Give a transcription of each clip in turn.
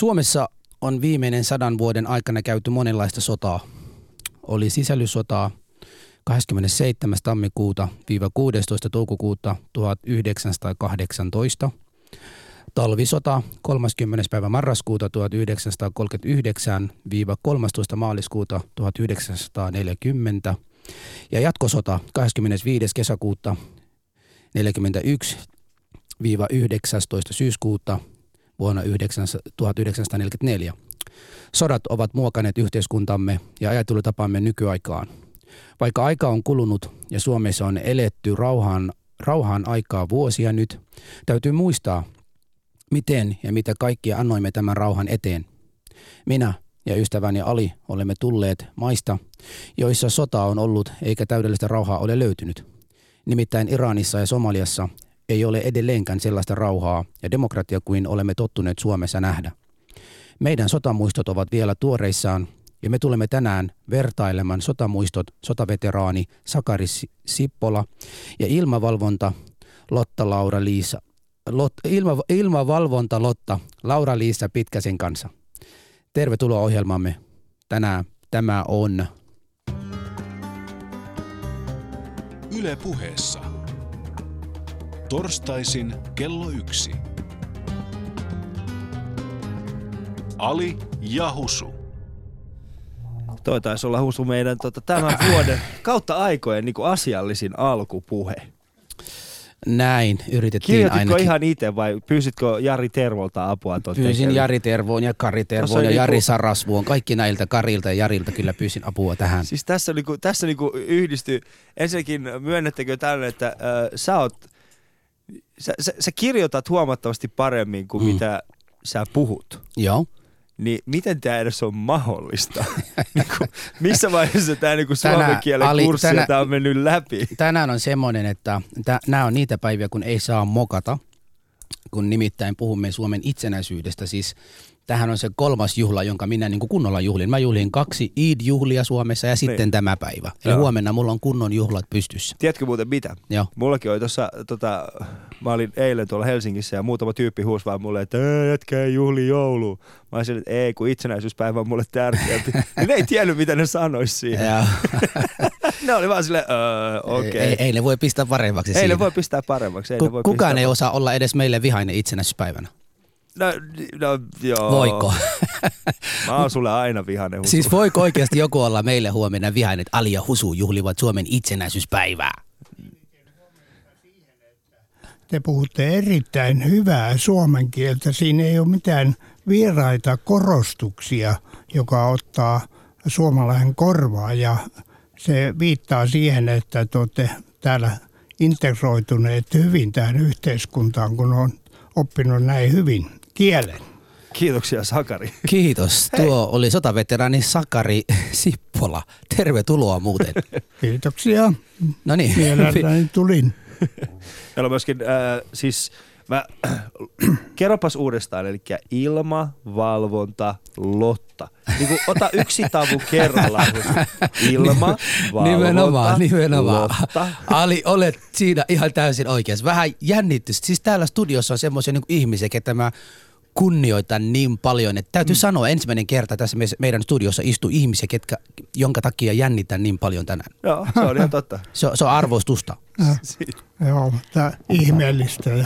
Suomessa on viimeinen sadan vuoden aikana käyty monenlaista sotaa. Oli sisällissotaa 27. tammikuuta 16. toukokuuta 1918, talvisota 30. päivä marraskuuta 1939 13. maaliskuuta 1940 ja jatkosota 25. kesäkuuta 41 19. syyskuuta vuonna 1944. Sodat ovat muokanneet yhteiskuntamme ja ajattelutapamme nykyaikaan. Vaikka aika on kulunut ja Suomessa on eletty rauhaan, rauhaan aikaa vuosia nyt, täytyy muistaa, miten ja mitä kaikkia annoimme tämän rauhan eteen. Minä ja ystäväni Ali olemme tulleet maista, joissa sota on ollut eikä täydellistä rauhaa ole löytynyt. Nimittäin Iranissa ja Somaliassa ei ole edelleenkään sellaista rauhaa ja demokratia kuin olemme tottuneet Suomessa nähdä. Meidän sotamuistot ovat vielä tuoreissaan ja me tulemme tänään vertailemaan sotamuistot sotaveteraani Sakari Sippola ja ilmavalvonta Lotta Laura Liisa, Lot, ilma, ilmavalvonta Lotta Laura Liisa Pitkäsen kanssa. Tervetuloa ohjelmamme. Tänään tämä on Yle puheessa. Torstaisin kello yksi. Ali ja Husu. Toi taisi olla Husu meidän tota, tämän vuoden kautta aikojen niin asiallisin alkupuhe. näin. Yritettiin Kirjoititko ainakin. ihan itse vai pyysitkö Jari Tervolta apua? Pyysin tekemiseen? Jari Tervoon ja Kari on Tervoon ja niinku- Jari Sarasvuon. Kaikki näiltä Karilta ja Jarilta kyllä pyysin apua tähän. Siis tässä, niinku, tässä niinku yhdistyy, ensinnäkin myönnettekö tälle, että äh, sä, oot, sä, sä, sä kirjoitat huomattavasti paremmin kuin Mm. mitä sä puhut. Joo. Niin miten tämä edes on mahdollista? niinku, missä vaiheessa tämä niinku suomen kielen Ali- kurssi tänä- tänä... on mennyt läpi? Tänään on semmoinen, että nämä on niitä päiviä, kun ei saa mokata, kun nimittäin puhumme Suomen itsenäisyydestä. Siis tähän on se kolmas juhla, jonka minä niin kuin kunnolla juhlin. Mä juhlin kaksi Eid-juhlia Suomessa ja sitten Niin. tämä päivä. Eli Joo. huomenna mulla on kunnon juhlat pystyssä. Tiedätkö muuten mitä? Joo. Mullakin oli tuossa, tota, mä olin eilen tuolla Helsingissä ja muutama tyyppi huusi vaan mulle, että "Ää, jätkä ei juhli joulua. Mä olisin, että ei, kun itsenäisyyspäivä on mulle tärkeämpi. Ja ne ei tiennyt, mitä ne sanois siihen. Ne oli vaan silleen, öö, okei. ei, ei, ei ne voi pistää paremmaksi Ei siinä. ne voi pistää paremmaksi. Ei Ku- voi kukaan pistää ei osaa olla edes meille vihainen itsenäisyyspäivänä. No, no joo. Voiko? Mä oon sulle aina vihanen husu. Siis voiko oikeasti joku olla meille huomenna vihainen, että Ali ja Husu juhlivat Suomen itsenäisyyspäivää? Te puhutte erittäin hyvää suomen kieltä. Siinä ei ole mitään vieraita korostuksia, joka ottaa suomalaisen korvaa. Ja se viittaa siihen, että te olette täällä integroituneet hyvin tähän yhteiskuntaan, kun on oppinut näin hyvin kielen. Kiitoksia Sakari. Kiitos. Tuo oli sotaveteraani Sakari Sippola. Tervetuloa muuten. Kiitoksia. No niin. Mielelläni tulin. Meillä on myöskin, äh, siis mä, kerropas uudestaan, eli ilmavalvonta Lotta. Niin kuin, ota yksi tavu kerrallaan. Ilma, valvonta, Nimenomaan, nimenomaan. Lotta. Ali, olet siinä ihan täysin oikeassa. Vähän jännitys. Siis täällä studiossa on semmoisia niin ihmisiä, ketä mä kunnioitan niin paljon, että täytyy mm. sanoa ensimmäinen kerta tässä me- meidän studiossa istuu ihmisiä, ketkä, jonka takia jännitän niin paljon tänään. Joo, se on ihan totta. Se, se on arvostusta. Joo, tämä ihmeellistä.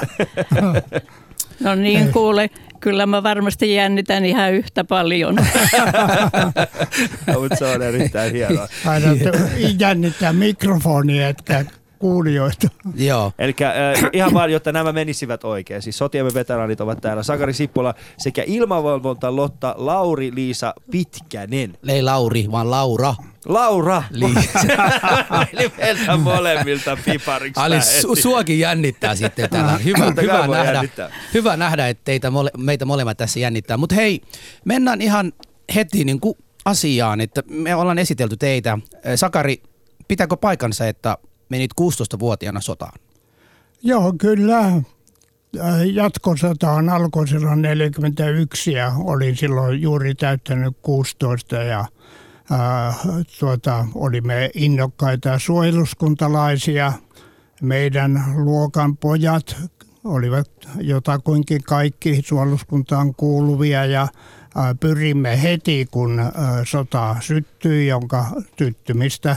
No niin kuule, kyllä mä varmasti jännitän ihan yhtä paljon. No, mutta se on erittäin hienoa. aina jännittää mikrofonia, etkä kuulijoita. Joo. Eli äh, ihan vaan, jotta nämä menisivät oikein. Siis sotiemme veteraanit ovat täällä Sakari Sippola sekä ilmavalvonta Lotta Lauri-Liisa Pitkänen. Ei Lauri, vaan Laura. Laura! Liisa. Eli meiltä molemmilta pipariksi Ali, su, suokin jännittää sitten täällä. Hyvä, hyvä, nähdä, jännittää. hyvä nähdä, että teitä mole, meitä molemmat tässä jännittää. Mutta hei, mennään ihan heti niin kuin asiaan, että me ollaan esitelty teitä. Sakari, pitääkö paikansa, että menit 16-vuotiaana sotaan? Joo, kyllä. Äh, Jatkosotaan alkoi silloin 41 ja olin silloin juuri täyttänyt 16 ja äh, tuota, olimme innokkaita suojeluskuntalaisia. Meidän luokan pojat olivat jotakuinkin kaikki suoluskuntaan kuuluvia ja pyrimme heti, kun sota syttyi, jonka syttymistä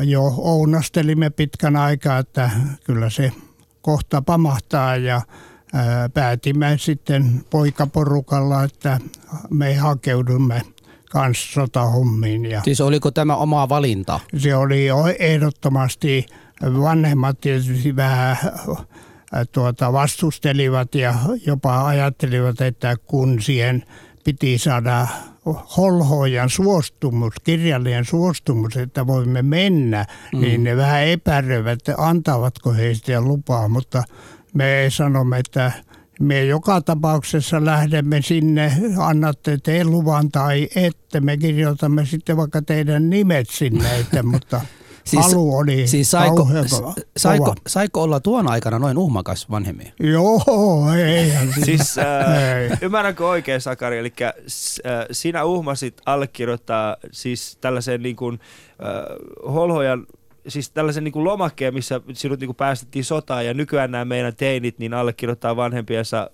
jo ounastelimme pitkän aikaa, että kyllä se kohta pamahtaa ja päätimme sitten poikaporukalla, että me hakeudumme kanssa sotahommiin. Ja siis oliko tämä oma valinta? Se oli ehdottomasti, vanhemmat tietysti vähän tuota, vastustelivat ja jopa ajattelivat, että kun siihen piti saada holhojan suostumus, kirjallinen suostumus, että voimme mennä, mm. niin ne vähän epäröivät, antavatko he sitä lupaa, mutta me sanomme, että me joka tapauksessa lähdemme sinne, annatte te luvan tai ette, me kirjoitamme sitten vaikka teidän nimet sinne, että, mutta siis, halu oli siis saiko, saiko, saiko, olla tuon aikana noin uhmakas vanhemmia? Joo, eihän. Siis äh, ei. ymmärränkö oikein Sakari, eli äh, sinä uhmasit allekirjoittaa siis tällaisen niin kuin, äh, holhojan siis tällaisen niin kuin lomakkeen, missä sinut niin kuin päästettiin sotaan ja nykyään nämä meidän teinit niin allekirjoittaa vanhempiensa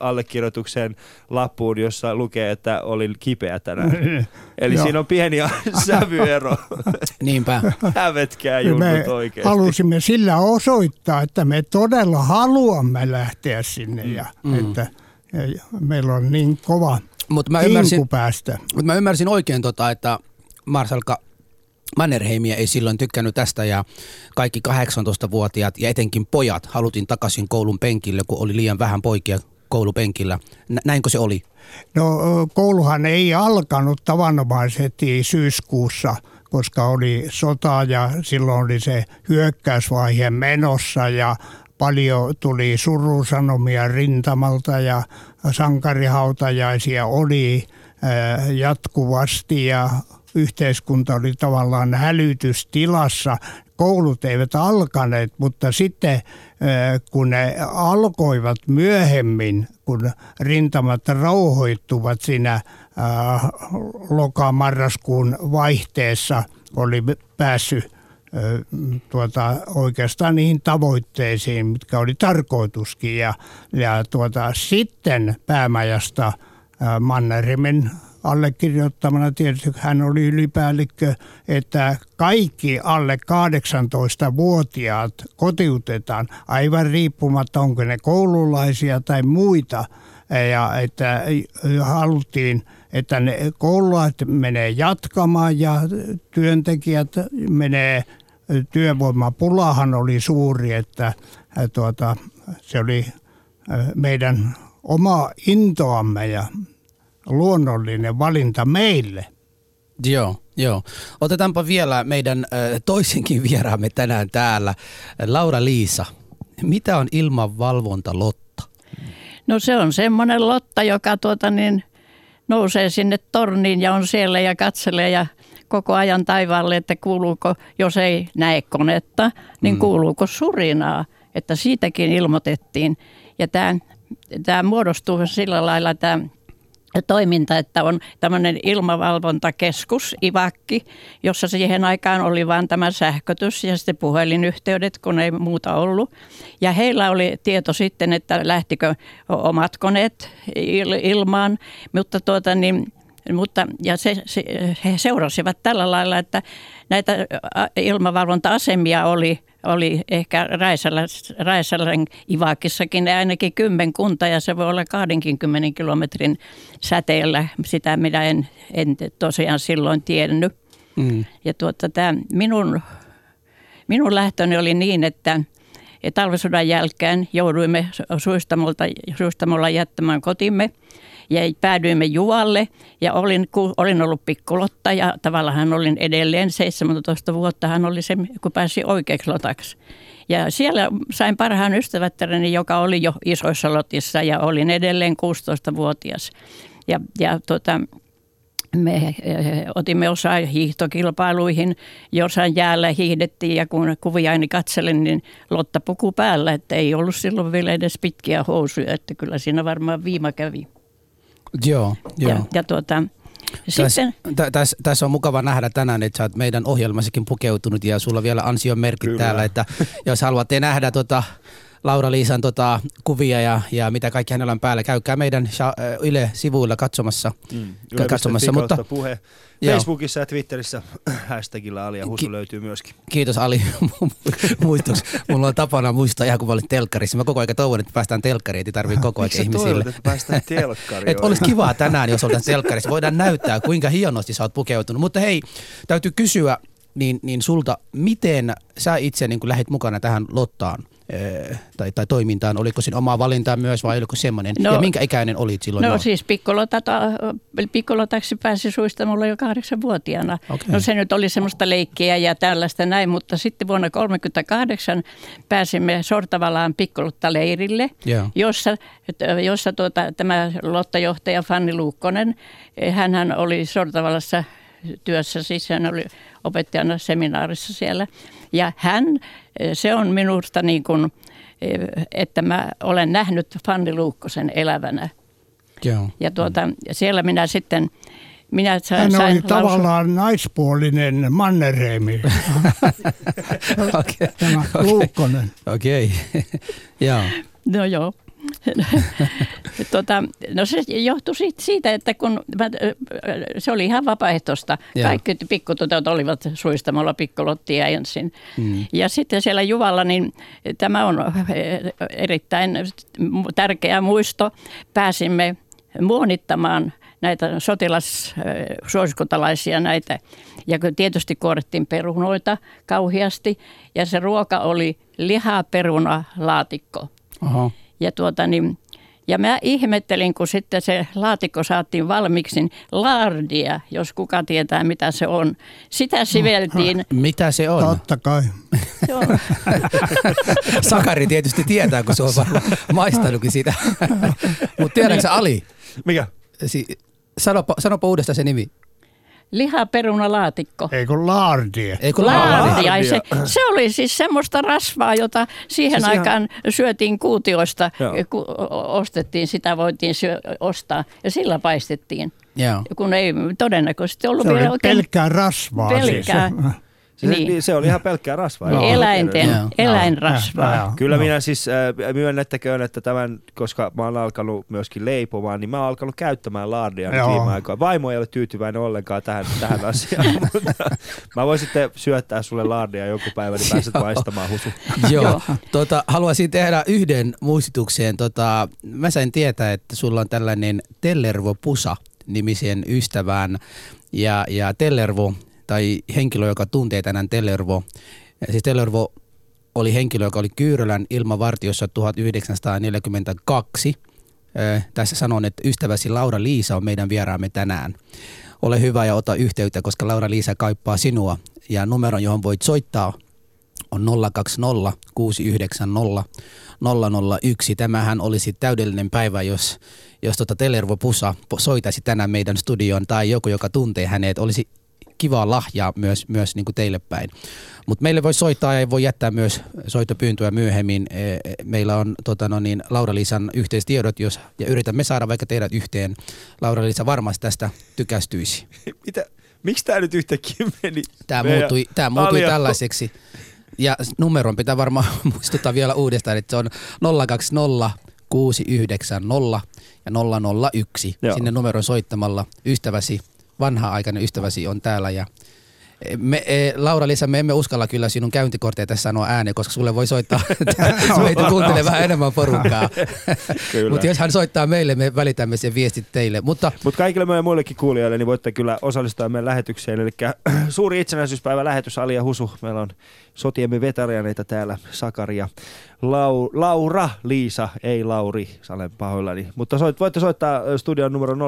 allekirjoitukseen lappuun, jossa lukee, että olin kipeä tänään. Eli siinä on pieni sävyero. Niinpä. Hävetkää junnut oikeasti. halusimme sillä osoittaa, että me todella haluamme lähteä sinne ja mm. että ja meillä on niin kova Mut mä ymmärsin, päästä. Mutta mä ymmärsin oikein, tota, että Marsalka Mannerheimia ei silloin tykkännyt tästä ja kaikki 18-vuotiaat ja etenkin pojat haluttiin takaisin koulun penkille, kun oli liian vähän poikia koulupenkillä. Näinkö se oli? No kouluhan ei alkanut tavanomaisesti syyskuussa, koska oli sota ja silloin oli se hyökkäysvaihe menossa ja paljon tuli surusanomia rintamalta ja sankarihautajaisia oli jatkuvasti ja yhteiskunta oli tavallaan hälytystilassa. Koulut eivät alkaneet, mutta sitten kun ne alkoivat myöhemmin, kun rintamat rauhoittuvat siinä loka-marraskuun vaihteessa, oli päässyt tuota, oikeastaan niihin tavoitteisiin, mitkä oli tarkoituskin. Ja, ja tuota, sitten päämajasta Mannerheimin allekirjoittamana tietysti hän oli ylipäällikkö, että kaikki alle 18-vuotiaat kotiutetaan aivan riippumatta, onko ne koululaisia tai muita. Ja että haluttiin, että ne koululat menee jatkamaan ja työntekijät menee, työvoimapulahan oli suuri, että tuota, se oli meidän oma intoamme ja luonnollinen valinta meille. Joo, joo. Otetaanpa vielä meidän toisenkin vieraamme tänään täällä. Laura Liisa, mitä on ilmanvalvonta Lotta? No se on semmoinen Lotta, joka tuota niin, nousee sinne torniin ja on siellä ja katselee ja koko ajan taivaalle, että kuuluuko, jos ei näe konetta, niin mm. kuuluuko surinaa. Että siitäkin ilmoitettiin. Ja tämä, tämä muodostuu sillä lailla, tämä toiminta, että on tämmöinen ilmavalvontakeskus, IVAKki, jossa siihen aikaan oli vain tämä sähkötys ja sitten puhelinyhteydet, kun ei muuta ollut. Ja heillä oli tieto sitten, että lähtikö omat koneet ilmaan, mutta tuota niin, mutta, ja se, se, he seurasivat tällä lailla, että näitä ilmavalvonta-asemia oli oli ehkä Raisalän Ivakissakin ainakin kymmenkunta ja se voi olla 20 kilometrin säteellä. Sitä minä en, en tosiaan silloin tiennyt. Mm. Ja tuota, tämä minun, minun lähtöni oli niin, että talvisodan jälkeen jouduimme suistamolta, suistamolla jättämään kotimme – ja päädyimme Juvalle ja olin, olin ollut pikkulotta ja tavallaan olin edelleen 17 vuotta hän oli se, kun pääsi oikeaksi lotaksi. Ja siellä sain parhaan ystävättäreni, joka oli jo isoissa lotissa ja olin edelleen 16-vuotias. Ja, ja tota, me eh, otimme osaa hiihtokilpailuihin, jossain jäällä hiihdettiin ja kun kuviaini katselin, niin Lotta puku päällä, että ei ollut silloin vielä edes pitkiä housuja, että kyllä siinä varmaan viima kävi. Joo, joo. Ja, ja tuota, sitten... Tässä, täs, täs on mukava nähdä tänään, että sä oot meidän ohjelmassakin pukeutunut ja sulla vielä ansion merkit täällä, että jos haluatte nähdä tota, Laura-Liisan tota, kuvia ja, ja mitä kaikki hänellä on päällä. Käykää meidän Yle-sivuilla katsomassa. Mm. katsomassa, mutta- puhe. Facebookissa ja Twitterissä hashtagilla Ali ja Husu Ki- löytyy myöskin. Kiitos Ali muistoksi. Mulla on tapana muistaa ihan kun mä olin telkkarissa. Mä koko ajan toivon, että päästään telkkariin, että ei tarvii koko ajan ihmisille. toivot, että päästään telkkariin? Että olisi kivaa tänään, jos oltaisiin telkkarissa. Voidaan näyttää, kuinka hienosti sä oot pukeutunut. Mutta hei, täytyy kysyä niin, niin sulta, miten sä itse niin lähdit mukana tähän Lottaan tai, tai toimintaan? Oliko siinä omaa valintaa myös vai oliko semmoinen? No- ja minkä ikäinen olit silloin? No jo? siis pikkolotata, pikkolotaksi pääsi suistamolla jo kahdeksanvuotiaana. Okei. No se nyt oli semmoista leikkiä ja tällaista näin, mutta sitten vuonna 1938 pääsimme Sortavalaan pikkolottaleirille, Joo. jossa, jossa tuota, tämä lottajohtaja Fanni Luukkonen, hän oli Sortavalassa työssä, siis hän oli opettajana seminaarissa siellä. Ja hän, se on minusta niin kuin, että mä olen nähnyt Fanni Luukkosen elävänä. Joo. Ja tuota, siellä minä sitten, minä sa- Hän sain oli tavallaan naispuolinen Mannerheimi, Okei. tämä Luukkonen. Okei. Joo. No joo. tota, no se johtui siitä, että kun mä, se oli ihan vapaaehtoista. Joo. Kaikki pikkututot olivat suistamalla pikkolottia ensin. Mm. Ja sitten siellä Juvalla, niin tämä on erittäin tärkeä muisto. Pääsimme muonittamaan näitä sotilassuosiskutalaisia näitä. Ja tietysti kuorittiin perunoita kauheasti. Ja se ruoka oli lihaperuna laatikko. Oho. Ja, tuota, niin, ja mä ihmettelin, kun sitten se laatikko saatiin valmiiksi, niin lardia, jos kuka tietää mitä se on. Sitä siveltiin. Mitä se on? Totta kai. On Sakari tietysti tietää, kun se on varmaan maistanutkin sitä. Mutta tiedätkö Ali? Mikä? Si- sanopa, sanopa uudestaan se nimi. Lihaperunalaatikko. Ei kun laardie. Ei kun Laaria. Laaria. Se, se oli siis semmoista rasvaa, jota siihen Siis ihan- aikaan syötiin kuutioista, Joo. kun ostettiin, sitä voitiin syö, ostaa ja sillä paistettiin. Joo. Kun ei todennäköisesti ollut Se vielä oli oikein pelkkää rasvaa pelkkää. siis. Se, Niin. niin. se oli ihan pelkkää rasvaa. Joo. eläinten, Joo. eläinrasvaa. Joo. Kyllä Joo. minä siis äh, myönnettäköön, että tämän, koska mä oon alkanut myöskin leipomaan, niin mä oon alkanut käyttämään laardia Joo. viime aikoina. Vaimo ei ole tyytyväinen ollenkaan tähän, tähän asiaan, mutta mä voin sitten syöttää sulle laardia joku päivä, niin pääset maistamaan husu. Joo. Joo. Tota, haluaisin tehdä yhden muistutuksen. Tota, mä sain tietää, että sulla on tällainen Tellervo Pusa nimisen ystävään. Ja, ja Tellervo, tai henkilö, joka tuntee tänään Tellervo, siis Tellervo oli henkilö, joka oli Kyyrölän ilmavartiossa 1942. Ö, tässä sanon, että ystäväsi Laura Liisa on meidän vieraamme tänään. Ole hyvä ja ota yhteyttä, koska Laura Liisa kaipaa sinua. Ja numero, johon voit soittaa, on 020 690 001. Tämähän olisi täydellinen päivä, jos, jos tota Tellervo Pusa soitaisi tänään meidän studioon tai joku, joka tuntee hänet. Olisi kivaa lahjaa myös, myös niin kuin teille päin. Mutta meille voi soittaa ja voi jättää myös soittopyyntöä myöhemmin. E, e, Meillä on tota, no niin, Laura-Liisan yhteistiedot jos, ja yritämme saada vaikka teidät yhteen. Laura-Liisa varmasti tästä tykästyisi. Mitä? Miksi tää nyt yhtäkkiä meni? Tämä muuttui, tämä muuttui tällaiseksi. Ja numeron pitää varmaan muistuttaa vielä uudestaan, että se on 020 690 ja 001. Joo. Sinne numeron soittamalla ystäväsi, vanha-aikainen ystäväsi on täällä ja me, e, Laura-Liisa, me emme uskalla kyllä sinun käyntikortteja tässä sanoa ääneen, koska sulle voi soittaa, meitä kuuntelee vähän enemmän porukkaa. Mutta jos hän soittaa meille, me välitämme sen viestit teille. Mutta Mutta kaikille meidän muillekin kuulijoille, niin voitte kyllä osallistua meidän lähetykseen. Eli suuri itsenäisyyspäivä lähetys Ali ja Husu. Meillä on sotiemme veteraneita täällä, Sakari ja Lau, Laura, Liisa, ei Lauri, olen pahoillani. Mutta soit, voitte soittaa ö, studion numero 020690001.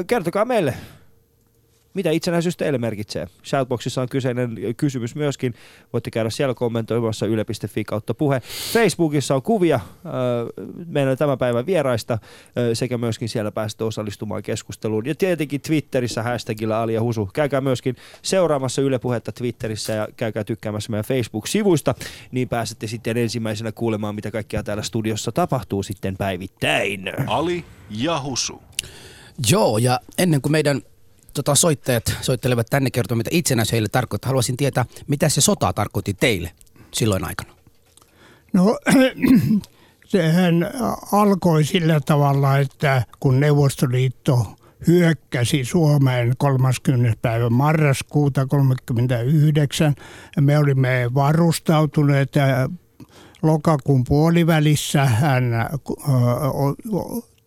Ö, kertokaa meille, mitä itsenäisyys teille merkitsee? Shoutboxissa on kyseinen kysymys myöskin. Voitte käydä siellä kommentoimassa yle.fi kautta puhe. Facebookissa on kuvia äh, meidän tämän päivän vieraista äh, sekä myöskin siellä pääsette osallistumaan keskusteluun. Ja tietenkin Twitterissä hashtagilla Ali ja Husu. Käykää myöskin seuraamassa Yle Puhetta Twitterissä ja käykää tykkäämässä meidän Facebook-sivuista, niin pääsette sitten ensimmäisenä kuulemaan, mitä kaikkea täällä studiossa tapahtuu sitten päivittäin. Ali ja Husu. Joo, ja ennen kuin meidän tota, soittajat soittelevat tänne kertomaan, mitä itsenäisyys heille tarkoittaa, haluaisin tietää, mitä se sota tarkoitti teille. silloin aikana? No sehän alkoi sillä tavalla, että kun Neuvostoliitto hyökkäsi Suomeen 30. päivä marraskuuta 1939. Me olimme varustautuneet lokakuun puolivälissä hän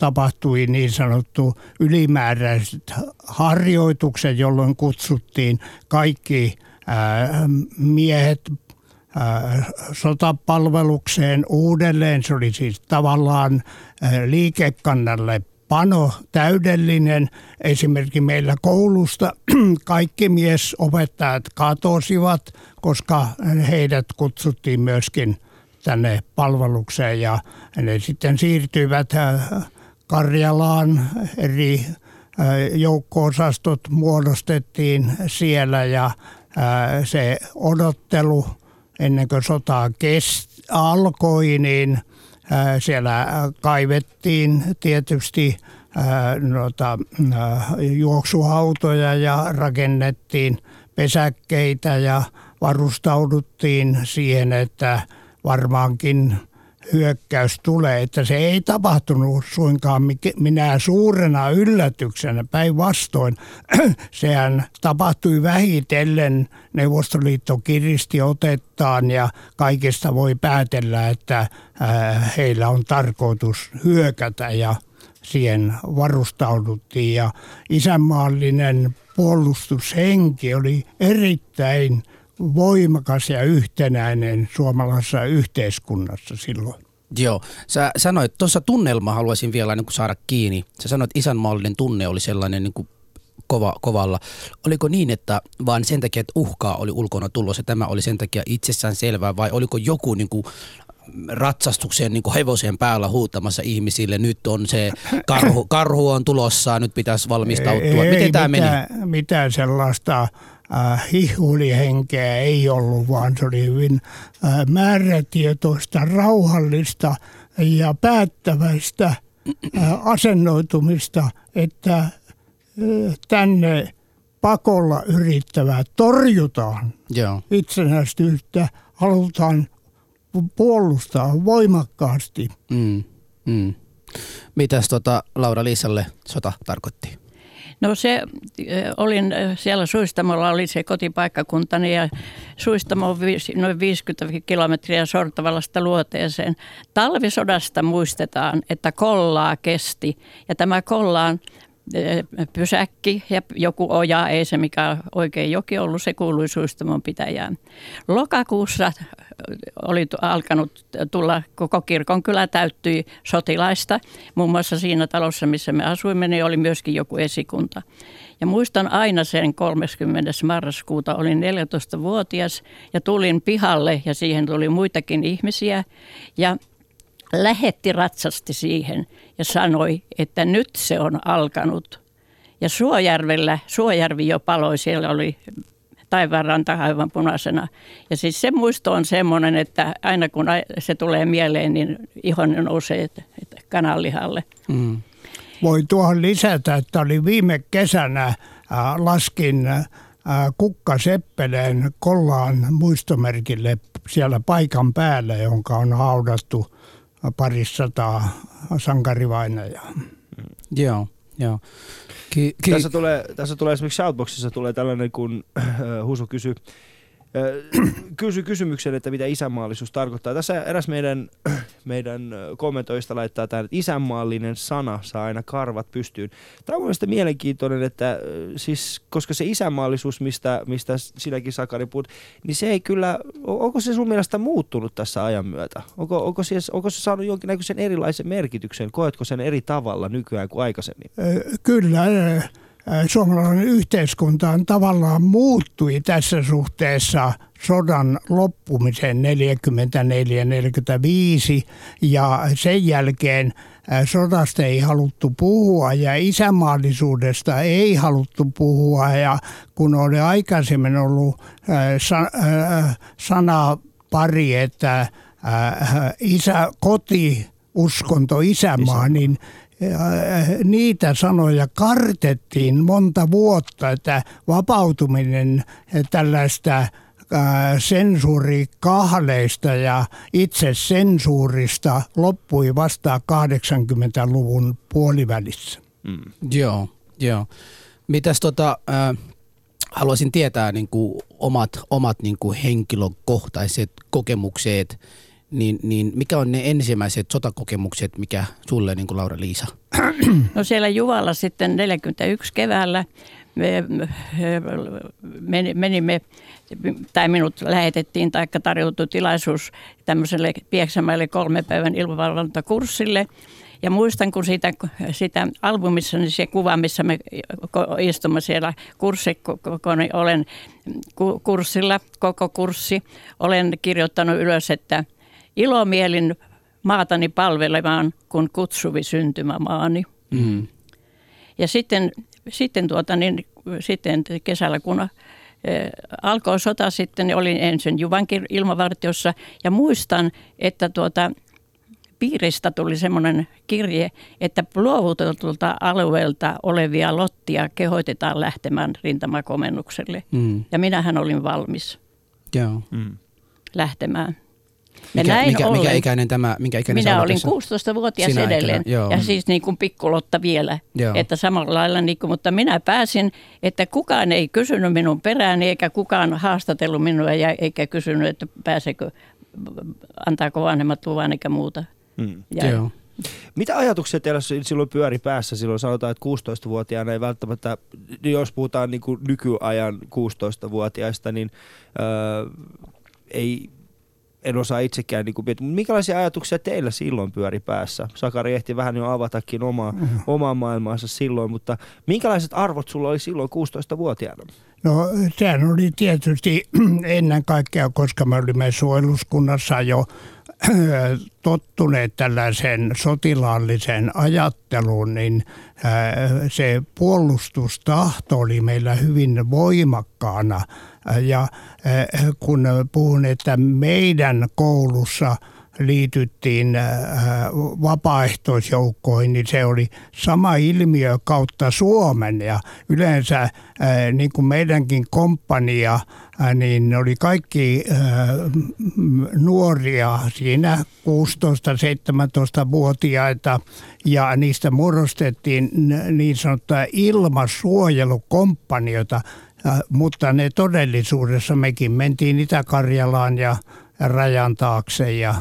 tapahtui niin sanottu ylimääräiset harjoitukset, jolloin kutsuttiin kaikki miehet sotapalvelukseen uudelleen. Se oli siis tavallaan liikekannalle pano täydellinen. Esimerkiksi meillä koulusta kaikki miesopettajat katosivat, koska heidät kutsuttiin myöskin tänne palvelukseen ja ne sitten siirtyivät Karjalaan eri joukko-osastot muodostettiin siellä ja se odottelu ennen kuin sota kest, alkoi, niin siellä kaivettiin tietysti noita, juoksuhautoja ja rakennettiin pesäkkeitä ja varustauduttiin siihen, että varmaankin – hyökkäys tulee, että se ei tapahtunut suinkaan minä suurena yllätyksenä. Päinvastoin sehän tapahtui vähitellen. Neuvostoliitto kiristi otettaan ja kaikesta voi päätellä, että äh, heillä on tarkoitus hyökätä ja siihen varustauduttiin. Ja isänmaallinen puolustushenki oli erittäin voimakas ja yhtenäinen suomalaisessa yhteiskunnassa silloin. Joo, sä sanoit, tuossa tunnelma haluaisin vielä niin kuin saada kiinni. Sä sanoit, että isänmaallinen tunne oli sellainen niin kuin kova, kovalla. Oliko niin, että vaan sen takia, että uhkaa oli ulkona tulossa, tämä oli sen takia itsessään selvää, vai oliko joku niin kuin ratsastukseen niin kuin hevosen päällä huutamassa ihmisille, nyt on se karhu, karhu on tulossa, nyt pitäisi valmistautua. Ei, Miten tämä meni? Mitään sellaista äh, hihulihenkeä ei ollut, vaan se oli hyvin äh, määrätietoista, rauhallista ja päättäväistä äh, asennoitumista, että äh, tänne pakolla yrittävää torjutaan Joo. itsenäisyyttä, halutaan puolustaa voimakkaasti. Mm, mm. Mitäs tota Laura Liisalle sota tarkoitti? No se, olin siellä Suistamolla, oli se kotipaikkakuntani ja Suistamo on noin 50 kilometriä Sortavallasta luoteeseen. Talvisodasta muistetaan, että kollaa kesti ja tämä kollaan pysäkki ja joku oja, ei se mikä oikein joki ollut, se kuului Suistamon pitäjään. Lokakuussa oli alkanut tulla, koko kirkon kylä täyttyi sotilaista. Muun muassa siinä talossa, missä me asuimme, niin oli myöskin joku esikunta. Ja muistan aina sen 30. marraskuuta, olin 14-vuotias ja tulin pihalle ja siihen tuli muitakin ihmisiä. Ja lähetti ratsasti siihen ja sanoi, että nyt se on alkanut. Ja Suojärvellä, Suojärvi jo paloi, siellä oli taivaanranta aivan punaisena. Ja siis se muisto on semmoinen, että aina kun se tulee mieleen, niin ihon nousee kananlihalle. Mm. Voi tuohon lisätä, että oli viime kesänä äh, laskin äh, Kukka Seppeleen Kollaan muistomerkille siellä paikan päällä, jonka on haudattu parisataa sankarivainajaa. Joo, joo. Ki- ki- tässä, tulee, tässä tulee esimerkiksi Shoutboxissa tulee tällainen, kun äh, Husu kysyy, kysy kysymyksen, että mitä isänmaallisuus tarkoittaa. Tässä eräs meidän, meidän kommentoista laittaa tähän, että isänmaallinen sana saa aina karvat pystyyn. Tämä on mielestäni mielenkiintoinen, että siis, koska se isänmaallisuus, mistä, mistä sinäkin Sakari puhut, niin se ei kyllä, onko se sun mielestä muuttunut tässä ajan myötä? Onko, onko, siis, onko se saanut jonkinnäköisen erilaisen merkityksen? Koetko sen eri tavalla nykyään kuin aikaisemmin? Kyllä suomalainen yhteiskunta on tavallaan muuttui tässä suhteessa sodan loppumisen 44-45 ja sen jälkeen sodasta ei haluttu puhua ja isämaallisuudesta ei haluttu puhua ja kun oli aikaisemmin ollut sana pari, että isä, koti, uskonto, isämaa, Isä. niin niitä sanoja kartettiin monta vuotta, että vapautuminen tällaista ää, sensuuri kahleista ja itse sensuurista loppui vasta 80-luvun puolivälissä. Joo, joo. Mitäs tota, äh, haluaisin tietää niin kuin omat, omat niin kuin henkilökohtaiset kokemukset, niin, niin mikä on ne ensimmäiset sotakokemukset, mikä sulle niin kuin Laura-Liisa? No siellä Juvalla sitten 41 keväällä me me- menimme, tai minut lähetettiin tai tarjottu tilaisuus tämmöiselle Pieksämäelle kolme päivän ilmavalvontakurssille. Ja muistan, kun siitä, sitä albumissa, niin se kuva, missä me istumme siellä kurssi, olen ku- kurssilla, koko kurssi, olen kirjoittanut ylös, että ilomielin maatani palvelemaan, kun kutsuvi syntymämaani. Mm. Ja sitten, sitten, tuota, niin, sitten kesällä, kun eh, alkoi sota sitten, niin olin ensin Juvankin ilmavartiossa ja muistan, että tuota, piiristä tuli semmoinen kirje, että luovutetulta alueelta olevia lottia kehoitetaan lähtemään rintamakomennukselle. Mm. Ja minähän olin valmis Joo. Mm. lähtemään. Ja Mikä, näin mikä, mikä ollen- ikäinen tämä, minkä ikäinen minä olin tässä? 16-vuotias Sinä edelleen aikana, joo. ja siis niin kuin pikkulotta vielä. Joo. Että samalla lailla, niin kuin, mutta minä pääsin, että kukaan ei kysynyt minun perääni eikä kukaan haastatellut minua ja eikä kysynyt, että pääsekö, antaako vanhemmat luvan eikä muuta. Mm. Ja Joo. Mitä ajatuksia teillä si- silloin pyöri päässä? Silloin sanotaan, että 16-vuotiaana ei välttämättä, niin jos puhutaan niin kuin nykyajan 16-vuotiaista, niin öö, ei, en osaa itsekään niin miettiä. Mutta minkälaisia ajatuksia teillä silloin pyöri päässä? Sakari ehti vähän jo avatakin omaa, omaa maailmaansa silloin, mutta minkälaiset arvot sulla oli silloin 16-vuotiaana? No sehän oli tietysti ennen kaikkea, koska me olimme suojeluskunnassa jo tottuneet tällaiseen sotilaalliseen ajatteluun, niin ää, se puolustustahto oli meillä hyvin voimakkaana. Ää, Ja ää, kun puhun, että meidän koulussa liityttiin ää, vapaaehtoisjoukkoihin, niin se oli sama ilmiö kautta Suomen. Ja yleensä ää, niin kuin meidänkin komppania, ää, niin ne oli kaikki nuoria siinä 16-17-vuotiaita ja niistä muodostettiin niin sanottuja ilmasuojelukomppaniota, ää, mutta ne todellisuudessa mekin mentiin Itä-Karjalaan ja rajan taakse ja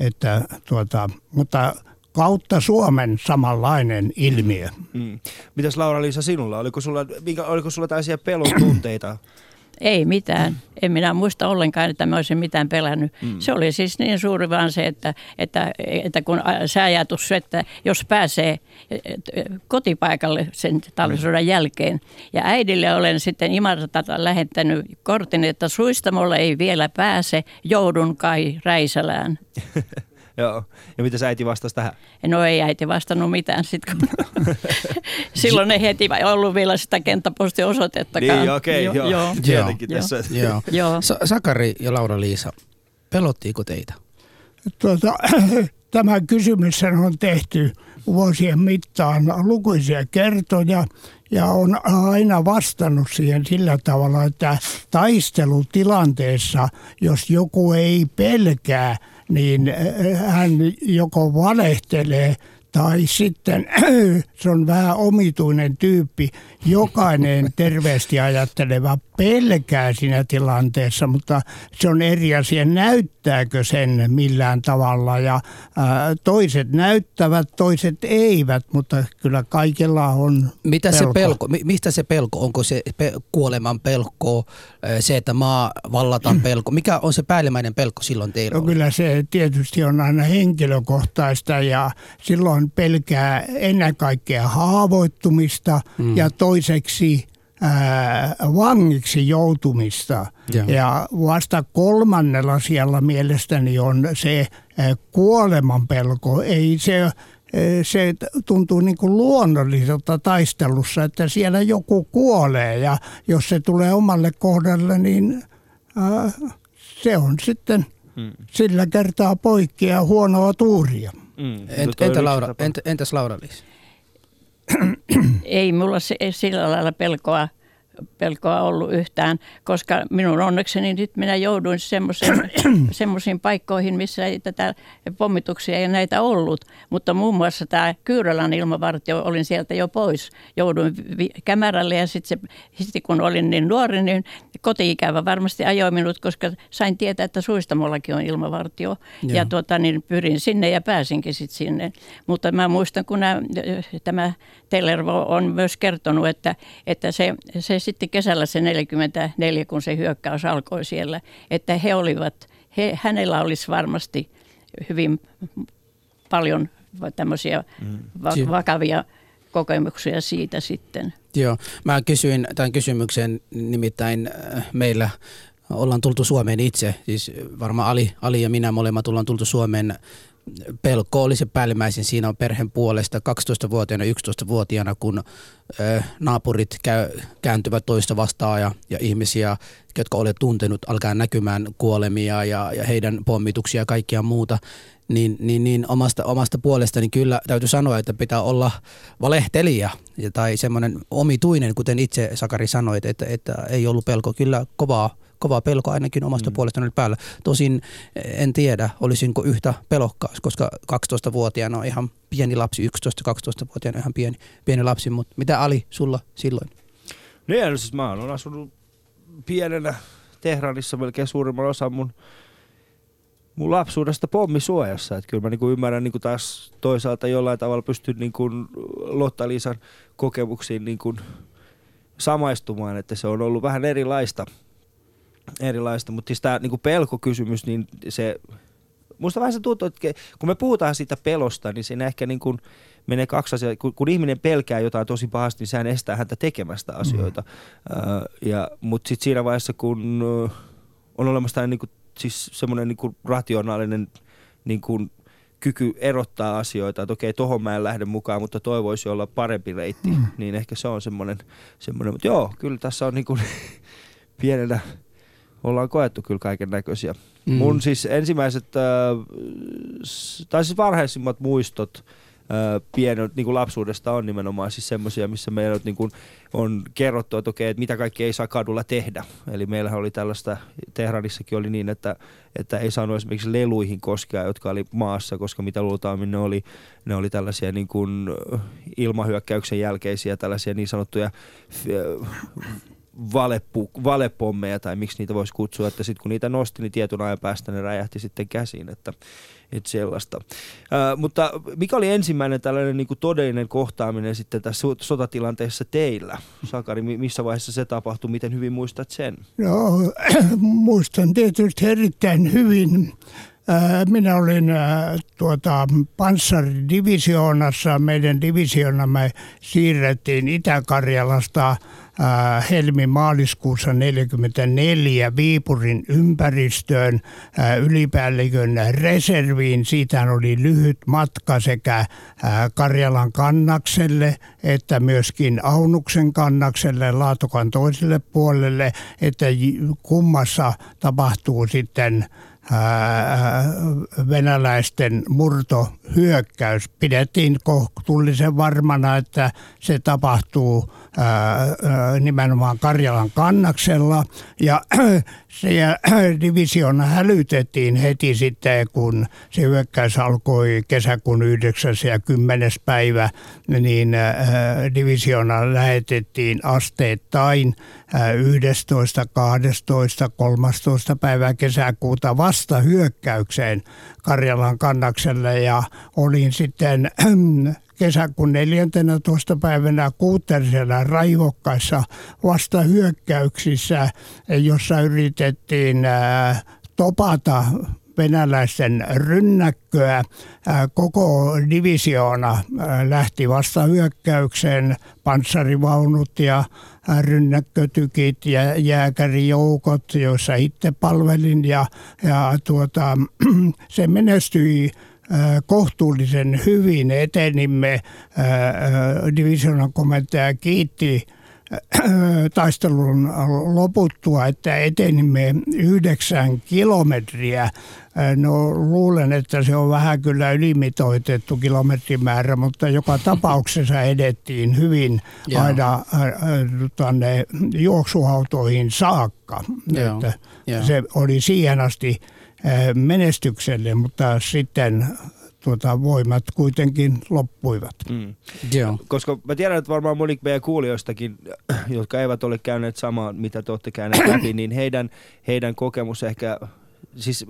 että tuota, mutta kautta Suomen samanlainen ilmiö. Mm. Mitäs Laura-Liisa sinulla? Oliko sulla, oliko sulla tällaisia pelon tunteita? Ei mitään. En minä muista ollenkaan, että mä olisin mitään pelännyt. Mm. Se oli siis niin suuri vaan se, että, että, että kun se ajatus, että jos pääsee kotipaikalle sen talvisodan jälkeen. Ja äidille olen sitten Imartata lähettänyt kortin, että suistamolle ei vielä pääse, joudun kai Räisälään. Joo. Ja mitä sä äiti vastasi tähän? No ei äiti vastannut mitään sitten, kun silloin ei heti ollut vielä sitä kenttäpostiosoitettakaan. Niin, okei, joo. joo. Tietenkin joo. tässä. Joo. Joo. Sa- Sakari ja Laura-Liisa, pelottiiko teitä? Tuota, tämä kysymys on tehty vuosien mittaan lukuisia kertoja ja on aina vastannut siihen sillä tavalla, että taistelutilanteessa, jos joku ei pelkää, niin eh, hän joko valehtelee tai sitten se on vähän omituinen tyyppi. Jokainen terveesti ajatteleva pelkää siinä tilanteessa, mutta se on eri asia, näyttääkö sen millään tavalla. Ja ää, toiset näyttävät, toiset eivät, mutta kyllä kaikilla on Mitä se pelko. pelko, mi- mistä se pelko, onko se pe- kuoleman pelko, se, että maa vallataan pelko, mikä on se päällimmäinen pelko silloin teillä? No kyllä se tietysti on aina henkilökohtaista ja silloin pelkää ennen kaikkea haavoittumista mm. ja toiseksi ää, vangiksi joutumista. Joo. Ja vasta kolmannella siellä mielestäni on se ää, kuoleman pelko. Ei se, ää, se tuntuu niin kuin luonnolliselta taistelussa, että siellä joku kuolee ja jos se tulee omalle kohdalle, niin ää, se on sitten sillä kertaa poikki ja huonoa tuuria. Mm. Ent, entä Laura, entä, entäs Laura-Liisa? Ei mulla se, sillä lailla pelkoa pelkoa ollut yhtään, koska minun onnekseni nyt minä jouduin semmoisiin paikkoihin, missä ei tätä pommituksia ei näitä ollut. Mutta muun muassa tämä Kyyrälän ilmavartio, olin sieltä jo pois. Jouduin kämärälle ja sitten sit kun olin niin nuori, niin koti-ikävä varmasti ajoi minut, koska sain tietää, että Suistamollakin on ilmavartio. Joo. Ja tuota, niin pyrin sinne ja pääsinkin sitten sinne. Mutta mä muistan, kun nämä, tämä Tellervo on myös kertonut, että, että se, se sitten kesällä se 44, kun se hyökkäys alkoi siellä, että he olivat, he, hänellä olisi varmasti hyvin paljon tämmöisiä mm. va- vakavia kokemuksia siitä sitten. Joo, mä kysyin tämän kysymyksen nimittäin äh, meillä ollaan tultu Suomeen itse, siis varmaan Ali, Ali ja minä molemmat ollaan tultu Suomeen pelko oli se päällimmäisin. Siinä on perheen puolesta 12-vuotiaana, 11-vuotiaana, kun naapurit käy, kääntyvät toista vastaan ja, ja ihmisiä, jotka olet tuntenut, alkaa näkymään kuolemia ja, ja heidän pommituksia ja kaikkia muuta, niin, niin, niin omasta, omasta puolestani kyllä täytyy sanoa, että pitää olla valehtelija tai semmoinen omituinen, kuten itse Sakari sanoit, että, että ei ollut pelko, kyllä kovaa kova pelko ainakin omasta mm. puolestani päällä. Tosin en tiedä, olisinko yhtä pelokkaas, koska 12-vuotiaana on ihan pieni lapsi, 11-12-vuotiaana ihan pieni, pieni lapsi, mutta mitä Ali sulla silloin? Niin, siis mä oon asunut pienenä Tehranissa melkein suurimman osan mun, mun lapsuudesta pommisuojassa. Että kyllä mä niinku ymmärrän niinku taas toisaalta jollain tavalla pystyn niinku Lotta-Liisan kokemuksiin niinku samaistumaan, että se on ollut vähän erilaista – erilaista, mutta siis tämä niinku pelkokysymys, niin se, musta vähän se tuntuu, että kun me puhutaan siitä pelosta, niin siinä ehkä niin kuin menee kaksi asiaa. Kun, kun ihminen pelkää jotain tosi pahasti, niin sehän estää häntä tekemästä mm. asioita. Mm. Uh, ja, mutta sitten siinä vaiheessa, kun uh, on olemassa tämä niin kuin, siis semmoinen niin kuin rationaalinen niin kuin, kyky erottaa asioita, että okei, tohon mä en lähde mukaan, mutta toivoisi olla parempi reitti, mm. niin ehkä se on semmoinen, semmoinen mutta joo, kyllä tässä on niin kuin, pienenä ollaan koettu kyllä kaiken näköisiä. Mm. Mun siis ensimmäiset, äh, tai siis varhaisimmat muistot äh, pienet niin kuin lapsuudesta on nimenomaan siis semmoisia, missä meillä niin kuin on kerrottu, että okei, että mitä kaikki ei saa kadulla tehdä. Eli meillähän oli tällaista, Tehranissakin oli niin, että, että ei saanut esimerkiksi leluihin koskea, jotka oli maassa, koska mitä luultaan, ne oli, ne oli tällaisia niin kuin ilmahyökkäyksen jälkeisiä tällaisia niin sanottuja valepu, valepommeja tai miksi niitä voisi kutsua, että sitten kun niitä nosti, niin tietyn ajan päästä ne räjähti sitten käsiin, että, että sellaista. Ää, mutta mikä oli ensimmäinen tällainen niin kuin todellinen kohtaaminen sitten tässä sotatilanteessa teillä? Sakari, missä vaiheessa se tapahtui, miten hyvin muistat sen? No, muistan tietysti erittäin hyvin. Minä olin tuota, panssaridivisioonassa. Meidän divisionamme siirrettiin Itä-Karjalasta – Äh, helmi-maaliskuussa 1944 Viipurin ympäristöön äh, ylipäällikön reserviin. Siitä oli lyhyt matka sekä äh, Karjalan kannakselle että myöskin Aunuksen kannakselle Laatokan toiselle puolelle, että kummassa tapahtuu sitten venäläisten murtohyökkäys. Pidettiin kohtuullisen varmana, että se tapahtuu nimenomaan Karjalan kannaksella. Ja se divisiona hälytettiin heti sitten, kun se hyökkäys alkoi kesäkuun 9. ja 10. päivä, niin divisiona lähetettiin asteittain 11, 12, 13 päivää kesäkuuta vasta hyökkäykseen Karjalan kannakselle ja olin sitten kesäkuun 14. päivänä kuuterisella raivokkaissa vasta hyökkäyksissä, jossa yritettiin topata venäläisten rynnäkköä. Koko divisioona lähti vasta hyökkäykseen, panssarivaunut ja rynnäkkötykit ja jääkärijoukot, joissa itse palvelin ja, ja tuota, se menestyi kohtuullisen hyvin etenimme. Divisionan komentaja kiitti taistelun loputtua, että etenimme yhdeksän kilometriä. No luulen, että se on vähän kyllä ylimitoitettu kilometrimäärä, mutta joka tapauksessa edettiin hyvin Joo. aina tänne juoksuautoihin saakka. Joo. Että Joo. se oli siihen asti eh, menestykselle, mutta sitten tuota, voimat kuitenkin loppuivat. Mm. Joo. Koska mä tiedän, että varmaan moni meidän kuulijoistakin, jotka eivät ole käyneet samaa, mitä te olette käyneet läpi, niin heidän, heidän kokemus ehkä, siis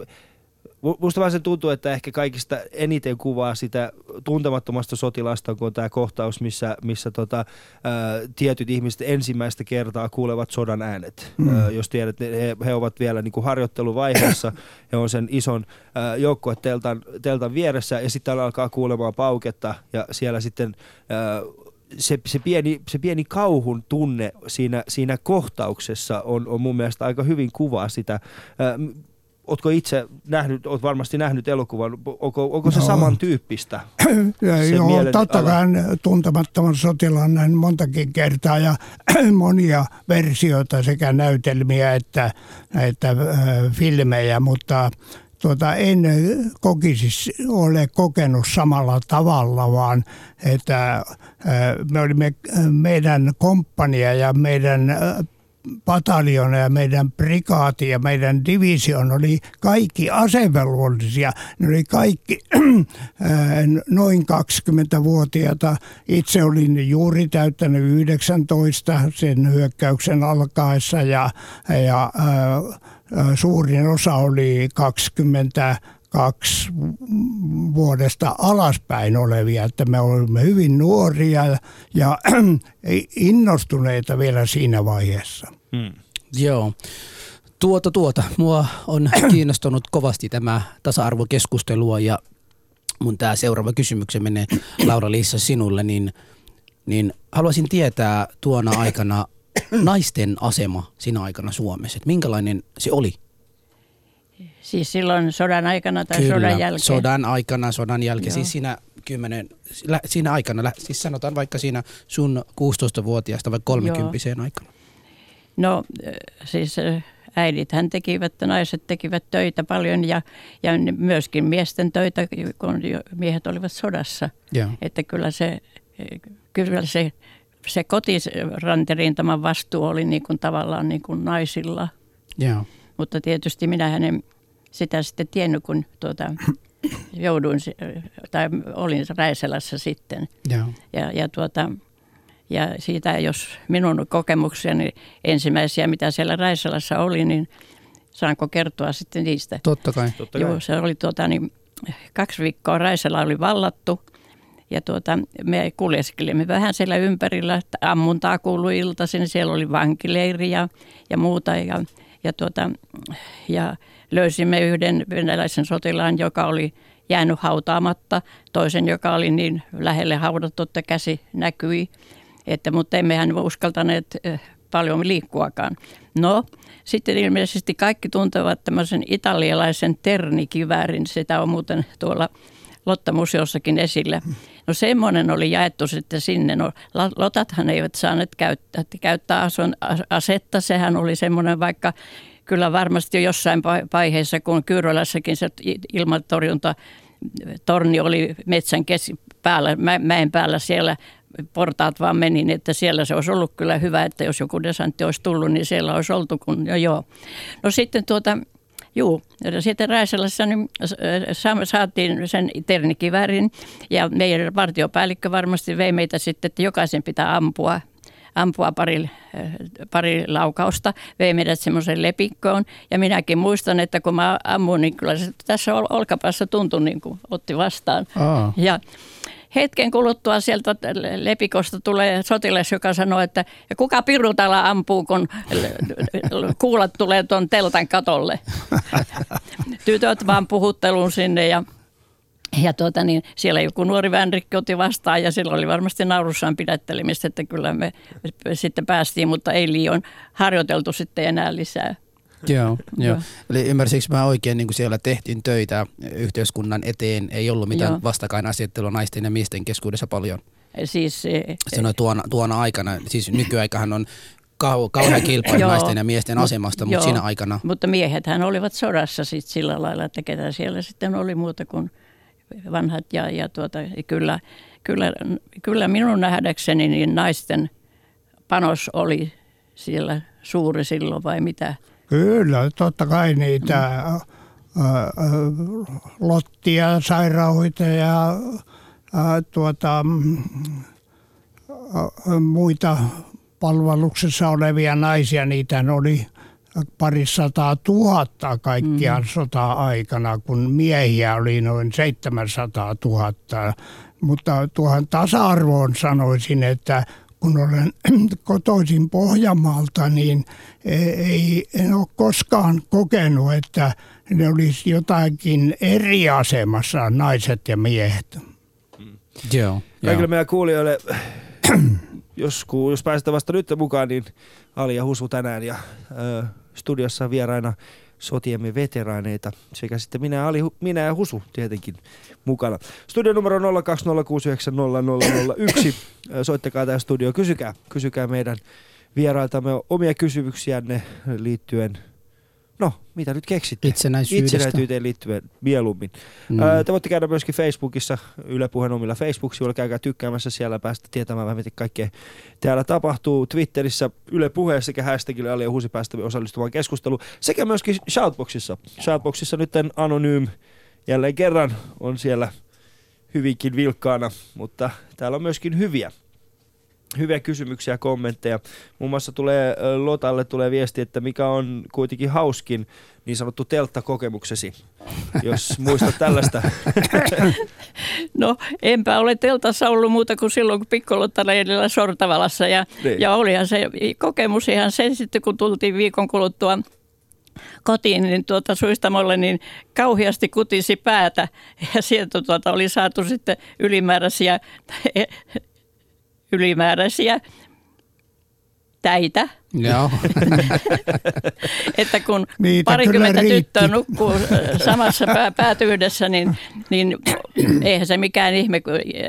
musta vaan se tuntuu, että ehkä kaikista eniten kuvaa sitä tuntemattomasta sotilasta, kun on tämä kohtaus, missä, missä tota, ää, tietyt ihmiset ensimmäistä kertaa kuulevat sodan äänet. Mm. Ää, jos tiedät, ne- he, he ovat vielä niin kuin harjoitteluvaiheessa, he on sen ison ää, joukkueteltan teltan vieressä ja sitten alkaa kuulemaan pauketta ja siellä sitten ää, se, se, pieni, se pieni kauhun tunne siinä, siinä kohtauksessa on, on mun mielestä aika hyvin kuvaa sitä. Ää, Ootko itse nähnyt, oot varmasti nähnyt elokuvan, onko, onko se No. samantyyppistä? Se joo, mielen totta kai tuntemattoman sotilaan näin montakin kertaa ja monia versioita sekä näytelmiä että, että äh, filmejä, mutta tuota, en kokisi, ole kokenut samalla tavalla, vaan että äh, me olimme äh, meidän komppania ja meidän pataljona ja meidän prikaati ja meidän division oli kaikki asevelvollisia. Ne oli kaikki noin 20-vuotiaita. Itse olin juuri täyttänyt 19 sen hyökkäyksen alkaessa ja, ja suurin osa oli 20 kaksi vuodesta alaspäin olevia, että me olimme hyvin nuoria ja innostuneita vielä siinä vaiheessa. Hmm. Joo. Tuota, tuota. Mua on kiinnostunut kovasti tämä tasa-arvokeskustelua ja mun tämä seuraava kysymyksen menee Laura-Liissa sinulle, niin, niin haluaisin tietää tuona aikana naisten asema siinä aikana Suomessa. Että minkälainen se oli? Siis silloin sodan aikana tai sodan jälkeen. sodan aikana, sodan jälkeen. Joo. Siis siinä, kymmenen, siinä aikana, siis sanotaan vaikka siinä sun 16-vuotiaasta vai 30 aikana. No äh, siis äh, äidithän tekivät, naiset tekivät töitä paljon ja, ja myöskin miesten töitä, kun miehet olivat sodassa. Joo. Että kyllä se, kyllä se, se kotirantirintaman vastuu oli niin kuin tavallaan niin kuin naisilla. Joo. Mutta tietysti minä hänen sitä sitten tiennyt, kun tuota, jouduin, tai olin Räiselässä sitten. Joo. Ja, ja, tuota, ja siitä, jos minun kokemuksiani ensimmäisiä, mitä siellä Räiselässä oli, niin saanko kertoa sitten niistä? Totta kai. Totta kai. Joo, se oli tuota, niin, kaksi viikkoa Raiselä oli vallattu ja tuota, me kuljeskelimme vähän siellä ympärillä, että ammuntaa kuului iltaisin, siellä oli vankileiri ja, ja muuta ja, ja, tuota, ja löysimme yhden venäläisen sotilaan, joka oli jäänyt hautaamatta, toisen, joka oli niin lähelle haudattu, että käsi näkyi, että, mutta emmehän uskaltaneet eh, paljon liikkuakaan. No, sitten ilmeisesti kaikki tuntevat tämmöisen italialaisen ternikiväärin, sitä on muuten tuolla Lotta-museossakin esillä. No semmoinen oli jaettu sitten sinne. No lotathan eivät saaneet käyttää, käyttää asetta, sehän oli semmoinen vaikka kyllä varmasti jo jossain vai- vaiheessa, kun Kyyrolassakin se ilmatorjunta torni oli metsän kes- päällä, mä- mäen päällä siellä portaat vaan meni, niin että siellä se olisi ollut kyllä hyvä, että jos joku desantti olisi tullut, niin siellä olisi oltu, kun jo joo. No sitten tuota, Juu, sitten Räiselässä niin sa- saatiin sen ternikivärin ja meidän vartiopäällikkö varmasti vei meitä sitten, että jokaisen pitää ampua ampua pari, äh, pari laukausta, vei meidät semmoiseen lepikkoon. Ja minäkin muistan, että kun mä ammuin, niin kyllä se tässä ol- olkapäässä tuntui niin kuin otti vastaan. Aa. Ja hetken kuluttua sieltä lepikosta tulee sotilas, joka sanoo, että ja kuka piru täällä ampuu, kun kuulat tulee tuon teltan katolle. Tytöt vaan puhutteluun sinne ja ja tuota, niin siellä joku nuori vänrikki otti vastaan ja sillä oli varmasti naurussaan pidättelemistä, että kyllä me sitten päästiin, mutta ei liian harjoiteltu sitten enää lisää. Joo, joo. Eli ymmärsikö mä oikein, niin kuin siellä tehtiin töitä yhteiskunnan eteen, ei ollut mitään Joo. vastakkainasettelua naisten ja miesten keskuudessa paljon? Siis, eh, Sanoi tuona, tuona aikana, siis nykyaikahan on kau, kauhean kilpailu naisten ja miesten asemasta, mutta siinä aikana Mutta miehethän olivat sodassa sit sillä lailla, että ketä siellä sitten oli muuta kuin vanhat. Ja, ja tuota, kyllä, kyllä, kyllä minun nähdäkseni niin naisten panos oli siellä suuri silloin vai mitä? Kyllä, totta kai niitä ä, ä, lottia, sairaanhoitajia, ä, tuota, mm, ä, muita palveluksessa olevia naisia, niitä oli parisataa tuhatta kaikkiaan mm. sota-aikana, kun miehiä oli noin 700 000. Mutta tuohon tasa-arvoon sanoisin, että kun olen kotoisin Pohjanmaalta, niin ei, en ole koskaan kokenut, että ne olisi jotakin eri asemassa naiset ja miehet. joo, joo. Kaikille meidän kuulijoille, jos, ku- jos pääsette vasta nyt mukaan, niin Ali ja Husu tänään ja ö, studiossa vieraina sotiemme veteraaneita sekä sitten minä, Ali, minä ja Husu tietenkin mukana. Studion numero 020690001. Ö, Soittakaa tähän studio, kysykää, kysykää meidän vierailtamme omia kysymyksiänne liittyen No, mitä nyt keksitte? Itsenäisyydestä. Itsenäisyyteen liittyen mieluummin. Mm. Mm. Te voitte käydä myöskin Facebookissa, Yle Puheen omilla Facebook-sivuilla, käykää tykkäämässä siellä, päästä tietämään vähän, mitä kaikkea täällä tapahtuu. Twitterissä Yle Puhe sekä hashtagille Ali ja Huusi päästä osallistumaan keskusteluun, sekä myöskin Shoutboxissa. Shoutboxissa nyt Anonym jälleen kerran on siellä hyvinkin vilkkaana, mutta täällä on myöskin hyviä hyviä kysymyksiä ja kommentteja. Muun muassa tulee Lotalle tulee viesti, että mikä on kuitenkin hauskin niin sanottu telttakokemuksesi, jos muistat tällaista. No enpä ole teltassa ollut muuta kuin silloin, kun pikkolottaleidillä Sortavalassa. Ja, Niin. ja olihan se kokemus ihan sen sitten, kun tultiin viikon kuluttua kotiin, niin tuota suistamolle, niin kauheasti kutisi päätä. Ja sieltä tuota oli saatu sitten ylimääräisiä, ylimääräisiä täitä. Joo. Että kun Niitä parikymmentä tyttöä nukkuu samassa pää, päätyydessä, niin, niin eihän se mikään ihme,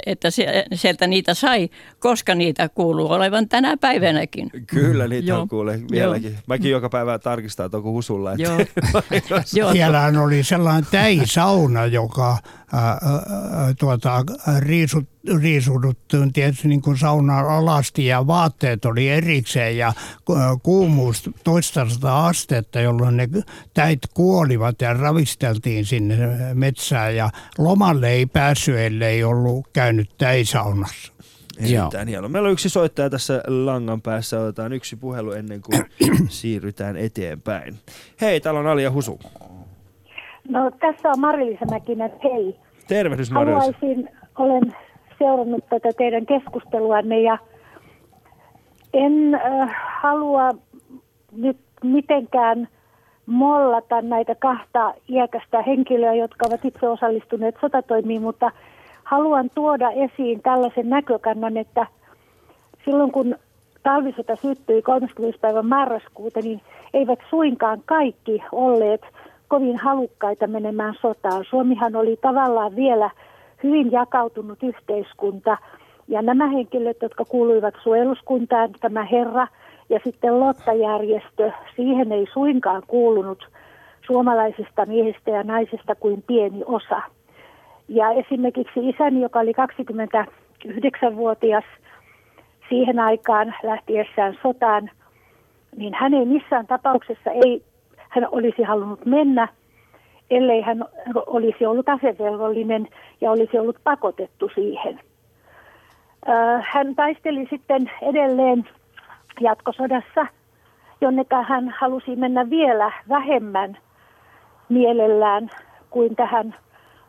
että sie- sieltä niitä sai, koska niitä kuuluu olevan tänä päivänäkin. Kyllä niitä Joo. on kuule vieläkin. Mäkin joka päivä tarkistan, että onko husulla. Että Joo. Joo. Siellähän oli sellainen täisauna, joka tuota, riisut, riisuduttiin tietysti niin kuin saunan alasti ja vaatteet oli erikseen ja kuumuus toista sataa astetta, jolloin ne täit kuolivat ja ravisteltiin sinne metsään ja lomalle ei päässyt, ellei ollut käynyt täisaunassa. Erittäin hieno. Meillä on yksi soittaja tässä langan päässä. Otetaan yksi puhelu ennen kuin siirrytään eteenpäin. Hei, täällä on Ali ja Husu. No tässä on Marilisa Mäkinen, hei. Tervehdys. Haluaisin, olen seurannut tätä teidän keskusteluanne ja en äh, halua nyt mitenkään mollata näitä kahta iäkästä henkilöä, jotka ovat itse osallistuneet sotatoimiin, mutta haluan tuoda esiin tällaisen näkökannan, että silloin kun talvisota syttyi 30. päivä marraskuuta, niin eivät suinkaan kaikki olleet kovin halukkaita menemään sotaan. Suomihan oli tavallaan vielä hyvin jakautunut yhteiskunta. Ja nämä henkilöt, jotka kuuluivat suojeluskuntaan, tämä herra ja sitten Lotta-järjestö, siihen ei suinkaan kuulunut suomalaisista miehistä ja naisista kuin pieni osa. Ja esimerkiksi isäni, joka oli 29-vuotias siihen aikaan lähtiessään sotaan, niin hän ei missään tapauksessa ei, hän olisi halunnut mennä, ellei hän olisi ollut asevelvollinen ja olisi ollut pakotettu siihen. Hän taisteli sitten edelleen jatkosodassa, jonne hän halusi mennä vielä vähemmän mielellään kuin tähän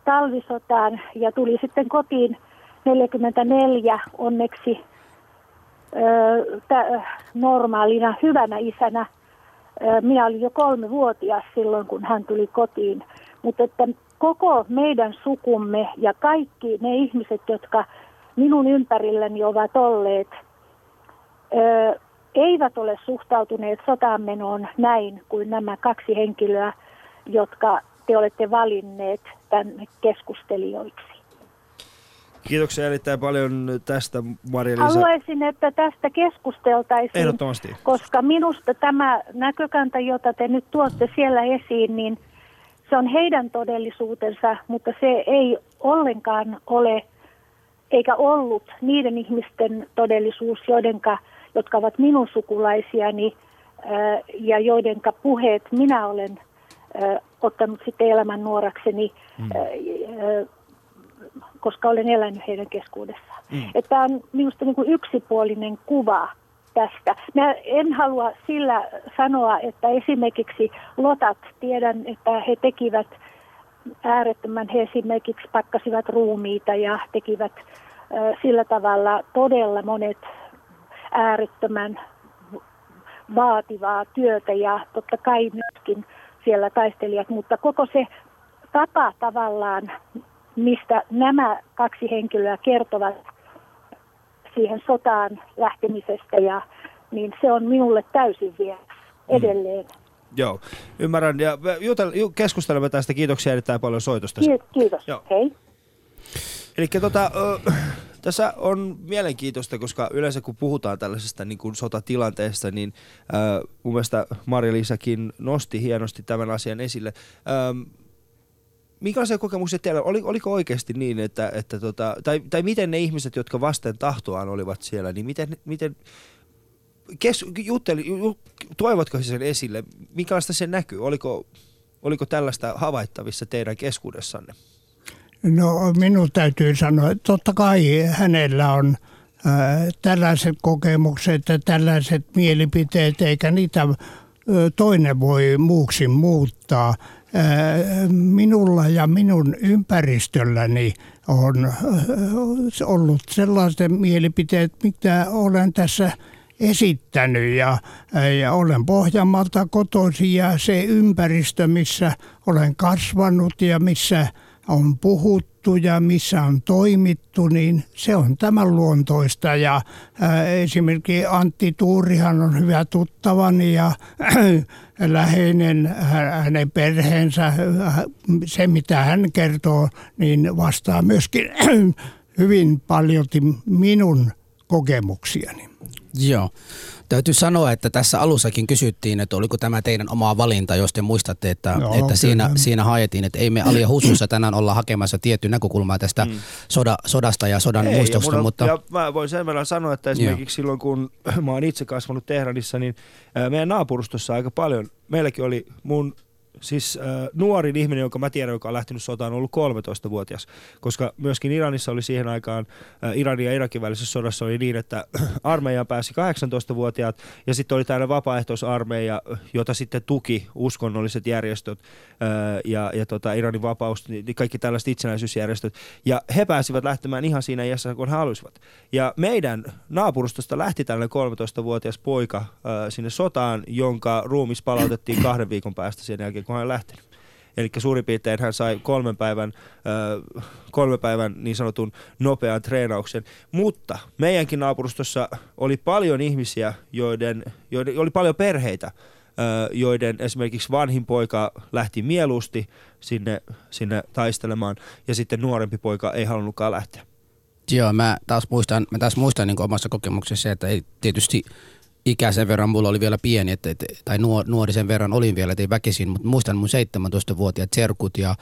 talvisotaan ja tuli sitten kotiin 44 onneksi normaalina hyvänä isänä. Minä olin jo kolmevuotias silloin, kun hän tuli kotiin. Mutta että koko meidän sukumme ja kaikki ne ihmiset, jotka minun ympärilläni ovat olleet, eivät ole suhtautuneet sotaanmenoon näin kuin nämä kaksi henkilöä, jotka te olette valinneet tänne keskustelijoiksi. Kiitoksia erittäin paljon tästä, Maria-Liisa. Haluaisin, että tästä keskusteltaisiin, Ehdottomasti. koska minusta tämä näkökanta, jota te nyt tuotte siellä esiin, niin se on heidän todellisuutensa, mutta se ei ollenkaan ole eikä ollut niiden ihmisten todellisuus, joidenka, jotka ovat minun sukulaisiani ää, ja joidenka puheet minä olen ottanut sitten elämän nuorakseni, mm. Koska olen elänyt heidän keskuudessaan. Mm. Että on minusta niin kuin yksipuolinen kuva tästä. Mä en halua sillä sanoa, että esimerkiksi lotat, tiedän, että he tekivät äärettömän, he esimerkiksi pakkasivat ruumiita ja tekivät sillä tavalla todella monet äärettömän vaativaa työtä ja totta kai myöskin siellä taistelijat, mutta koko se tapa tavallaan, mistä nämä kaksi henkilöä kertovat siihen sotaan lähtemisestä, ja, niin se on minulle täysin vielä edelleen. Mm. Joo, ymmärrän. Ja jutel, keskustelemme tästä. Kiitoksia erittäin paljon soitosta. Kiitos. Joo. Hei. Eli tota, tässä on mielenkiintoista, koska yleensä kun puhutaan tällaisesta niin kuin sotatilanteesta, niin äh, mun mielestä Marja-Liisakin nosti hienosti tämän asian esille. Ähm, minkälaisia kokemuksia teillä oli, oliko oikeasti niin, että, että tota, tai, tai miten ne ihmiset, jotka vasten tahtoaan olivat siellä, niin miten, miten kes, jutteli, toivotko sen esille, minkälaista se näkyy, oliko, oliko tällaista havaittavissa teidän keskuudessanne? No minun täytyy sanoa, että totta kai hänellä on äh, tällaiset kokemukset ja tällaiset mielipiteet, eikä niitä äh, toinen voi muuksi muuttaa. Minulla ja minun ympäristölläni on äh, ollut sellaiset mielipiteet, mitä olen tässä esittänyt. Ja, ja olen Pohjanmaalta kotoisin ja se ympäristö, missä olen kasvanut ja missä – on puhuttu ja missä on toimittu, niin se on tämän luontoista. Ja ää, esimerkiksi Antti Tuurihan on hyvä tuttavani ja läheinen hänen perheensä, se mitä hän kertoo, niin vastaa myöskin hyvin paljon minun kokemuksiani. Joo. Täytyy sanoa, että tässä alussakin kysyttiin, että oliko tämä teidän oma valinta, jos te muistatte, että, Joo, että siinä, siinä haettiin, että ei me Alia Husussa tänään olla hakemassa tietty näkökulmaa tästä mm. soda, sodasta ja sodan muistosta. mutta... ja mä voin sen verran sanoa, että esimerkiksi Joo. silloin kun mä oon itse kasvanut Tehranissa, niin meidän naapurustossa aika paljon, meilläkin oli mun siis äh, nuorin ihminen, jonka mä tiedän, joka on lähtenyt sotaan, on ollut 13-vuotias, koska myöskin Iranissa oli siihen aikaan, äh, Iranin ja Irakin välisessä sodassa oli niin, että armeijaan pääsi 18-vuotiaat ja sitten oli täällä vapaaehtoisarmeija, jota sitten tuki uskonnolliset järjestöt äh, ja, ja tota, Iranin vapaus, niin kaikki tällaiset itsenäisyysjärjestöt ja he pääsivät lähtemään ihan siinä iässä, kun he halusivat. Ja meidän naapurustosta lähti tällainen 13-vuotias poika äh, sinne sotaan, jonka ruumis palautettiin kahden viikon päästä sen jälkeen, kun hän on lähtenyt. Eli suurin piirtein hän sai kolmen päivän, äh, kolmen päivän niin sanotun nopean treenauksen. Mutta meidänkin naapurustossa oli paljon ihmisiä, joiden, joiden oli paljon perheitä, joiden esimerkiksi vanhin poika lähti mieluusti sinne, sinne taistelemaan ja sitten nuorempi poika ei halunnutkaan lähteä. Joo, mä taas muistan, mä taas muistan niin omassa kokemuksessa, että ei tietysti ikä sen verran mulla oli vielä pieni, että, että, tai nuori sen verran olin vielä, että ei väkisin, mutta muistan mun 17-vuotiaat serkut ja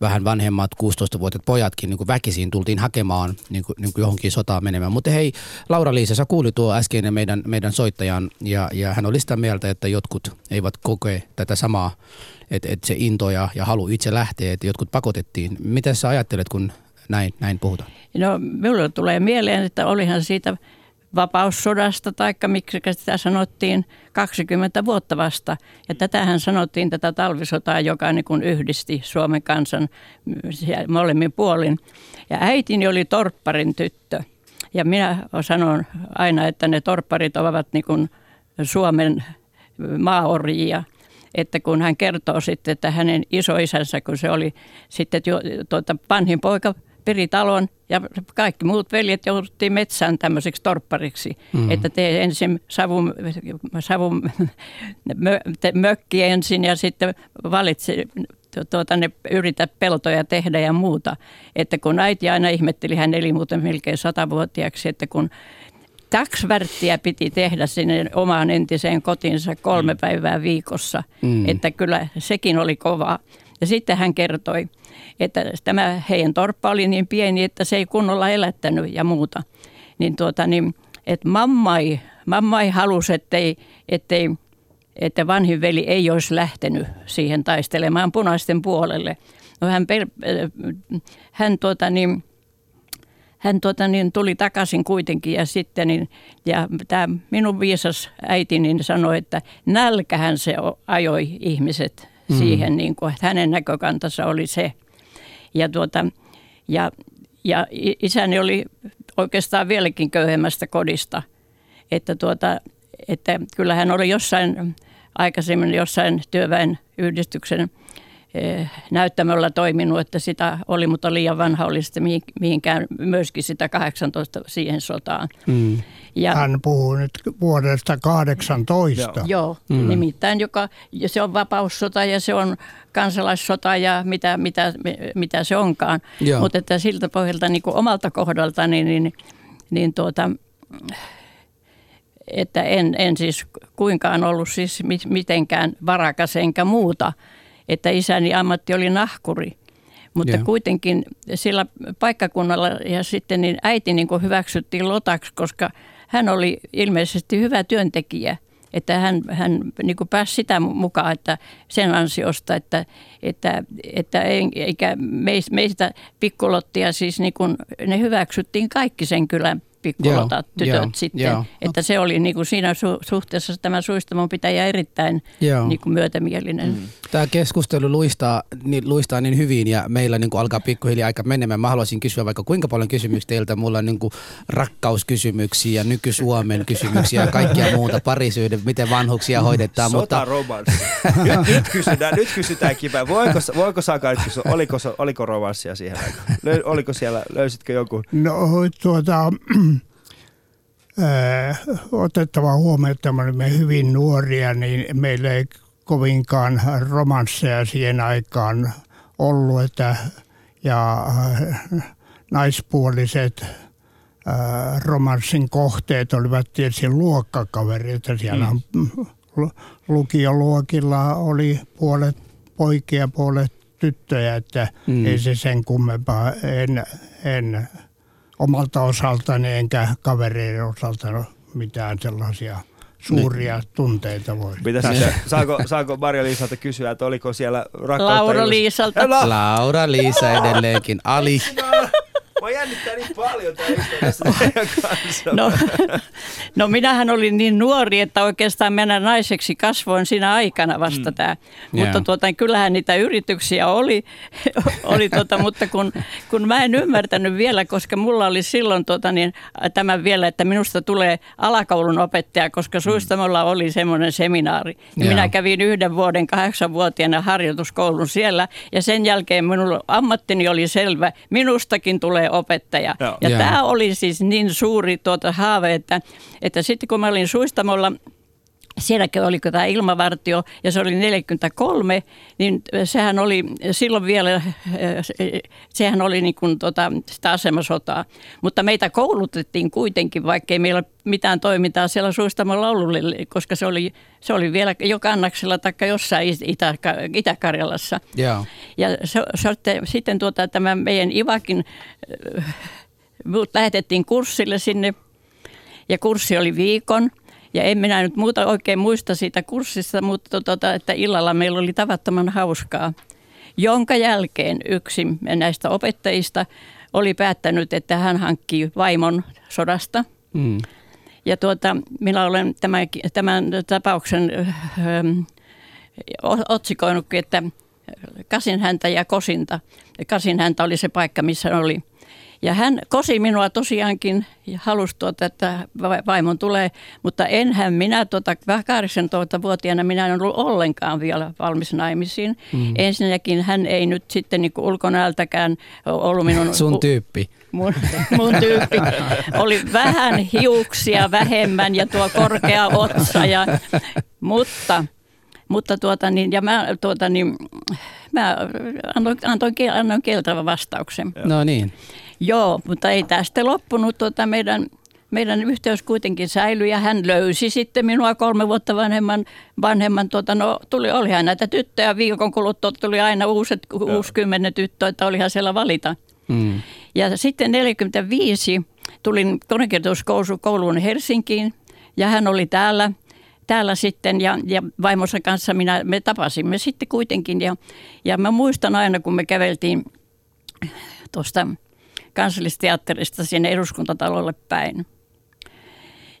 vähän vanhemmat 16-vuotiaat pojatkin niin kuin väkisin tultiin hakemaan niin kuin, niin kuin johonkin sotaan menemään. Mutta hei, Laura-Liisa, sä kuuli tuo äskeinen meidän, meidän soittajan ja, ja hän oli sitä mieltä, että jotkut eivät koke tätä samaa, että, että se into ja, ja halu itse lähtee, että jotkut pakotettiin. Mitä sä ajattelet, kun näin, näin puhutaan? No minulle tulee mieleen, että olihan siitä vapaussodasta, tai miksi sitä sanottiin, 20 vuotta vasta. Ja tätähän sanottiin tätä talvisotaa, joka niin kuin yhdisti Suomen kansan molemmin puolin. Ja äitini oli torpparin tyttö. Ja minä sanon aina, että ne torpparit ovat niin kuin Suomen maaorjia että kun hän kertoo sitten, että hänen isoisänsä, kun se oli sitten jo, tuota, vanhin poika talon ja kaikki muut veljet jouduttiin metsään tämmöiseksi torppariksi, mm. että tee ensin savun, savun mö, te, mökki ensin ja sitten valitse tuota, ne yritä peltoja tehdä ja muuta. Että kun äiti aina ihmetteli, hän eli muuten melkein satavuotiaaksi, että kun kaksi värttiä piti tehdä sinne omaan entiseen kotinsa kolme mm. päivää viikossa. Mm. Että kyllä sekin oli kovaa. Ja sitten hän kertoi, että tämä heidän torppa oli niin pieni, että se ei kunnolla elättänyt ja muuta. Niin tuota, niin, että mamma ei, mamma ei halusi, ettei, ettei, että vanhin veli ei olisi lähtenyt siihen taistelemaan punaisten puolelle. No hän, hän tuota, niin, hän tuota, niin tuli takaisin kuitenkin ja sitten niin, ja tämä minun viisas äiti niin sanoi, että nälkähän se ajoi ihmiset mm. siihen, niin kuin, että hänen näkökantansa oli se. Ja, tuota, ja, ja isäni oli oikeastaan vieläkin köyhemmästä kodista, että, tuota, että kyllä hän oli jossain aikaisemmin jossain työväen yhdistyksen näyttämöllä toiminut, että sitä oli, mutta liian vanha oli sitten mihinkään myöskin sitä 18 siihen sotaan. Mm. Ja, Hän puhuu nyt vuodesta 18. Joo, joo mm. nimittäin joka, se on vapaussota ja se on kansalaissota ja mitä, mitä, mitä se onkaan. Mutta että siltä pohjalta niin kuin omalta kohdalta, niin, niin, niin tuota, että en, en siis kuinkaan ollut siis mitenkään varakas enkä muuta – että isäni ammatti oli nahkuri. Mutta yeah. kuitenkin sillä paikkakunnalla ja sitten niin äiti niin kuin hyväksyttiin lotaksi, koska hän oli ilmeisesti hyvä työntekijä. Että hän, hän niin kuin pääsi sitä mukaan, että sen ansiosta, että, että, että eikä meistä pikkulottia siis niin kuin, ne hyväksyttiin kaikki sen kylän pikkulotat tytöt joo, sitten. Joo. Että se oli niin kuin siinä su- suhteessa tämä suistamon pitäjä erittäin niin kuin myötämielinen. Mm. Tämä keskustelu luistaa niin, luistaa niin hyvin ja meillä niin kuin alkaa pikkuhiljaa aika menemään. Mä haluaisin kysyä vaikka kuinka paljon kysymyksiä teiltä. Mulla on niin kuin rakkauskysymyksiä, nyky-Suomen kysymyksiä ja kaikkia muuta, parisyyden, miten vanhuksia hoidetaan. Sota romanssi. nyt, nyt, kysytään, nyt kysytään kivää. Voiko, voiko Saka nyt kysyä, oliko, oliko romanssia siihen aikaan? Oliko siellä, löysitkö jonkun? No tuota, otettava huomioon, että me olimme hyvin nuoria, niin meillä ei kovinkaan romansseja siihen aikaan ollut. Että, ja naispuoliset romanssin kohteet olivat tietysti luokkakavereita. Siellä mm. lukioluokilla oli puolet poikia, puolet tyttöjä, että mm. ei se sen kummempaa. En, en omalta osaltani enkä kavereiden osalta mitään sellaisia suuria niin. tunteita voi. Pitäisi, saako, saako Marja-Liisalta kysyä, että oliko siellä rakkautta? Laura-Liisalta. Laura-Liisa edelleenkin. Ali. Mä jännittää niin paljon no, no minähän olin niin nuori, että oikeastaan mennä naiseksi kasvoin siinä aikana vasta mm. tämä. Mutta yeah. tuota, kyllähän niitä yrityksiä oli, oli tuota, mutta kun, kun mä en ymmärtänyt vielä, koska mulla oli silloin tuota, niin, tämä vielä, että minusta tulee alakoulun opettaja, koska mm. Suistamolla oli semmoinen seminaari. Ja yeah. minä kävin yhden vuoden kahdeksanvuotiaana harjoituskoulun siellä ja sen jälkeen minun ammattini oli selvä. Minustakin tulee opettaja. Joo. Ja tämä oli siis niin suuri tuota haave, että, että sitten kun mä olin Suistamolla sielläkin oli tämä ilmavartio ja se oli 43, niin sehän oli silloin vielä, sehän oli niin kuin tota, sitä asemasotaa. Mutta meitä koulutettiin kuitenkin, vaikkei meillä mitään toimintaa siellä suistamolla ollut, koska se oli, se oli vielä jo kannaksella tai jossain Itä, Itä-Karjalassa. Yeah. Ja se, se, sitten tuota, tämä meidän Ivakin, lähetettiin kurssille sinne ja kurssi oli viikon – ja en minä nyt muuta oikein muista siitä kurssista, mutta tota, että illalla meillä oli tavattoman hauskaa. Jonka jälkeen yksi näistä opettajista oli päättänyt, että hän hankkii vaimon sodasta. Mm. Ja tuota, minä olen tämän, tämän tapauksen ähm, otsikoinutkin, että kasin häntä ja kosinta. Kasin häntä oli se paikka, missä oli – ja hän kosi minua tosiaankin ja halusi, tuota, että vaimon tulee, mutta enhän minä tuota, 18-vuotiaana minä en ollut ollenkaan vielä valmis naimisiin. Mm. Ensinnäkin hän ei nyt sitten niin ulkonäöltäkään ollut minun... Sun tyyppi. Mun, mun tyyppi. Oli vähän hiuksia vähemmän ja tuo korkea otsa. Ja, mutta mutta tuota niin, ja mä, tuota niin, mä annoin, annoin, annoin kieltävän vastauksen. No niin. Joo, mutta ei tästä loppunut tuota meidän, meidän yhteys kuitenkin säilyi ja hän löysi sitten minua kolme vuotta vanhemman, vanhemman tuota, no tuli, olihan näitä tyttöjä viikon kuluttua, tuli aina uuset, uusi kymmenen tyttöä, että olihan siellä valita. Mm. Ja sitten 45 tulin konekirjoituskouluun Helsinkiin ja hän oli täällä, täällä sitten ja, ja vaimonsa kanssa minä, me tapasimme sitten kuitenkin ja, ja mä muistan aina kun me käveltiin tuosta kansallisteatterista sinne eduskuntatalolle päin.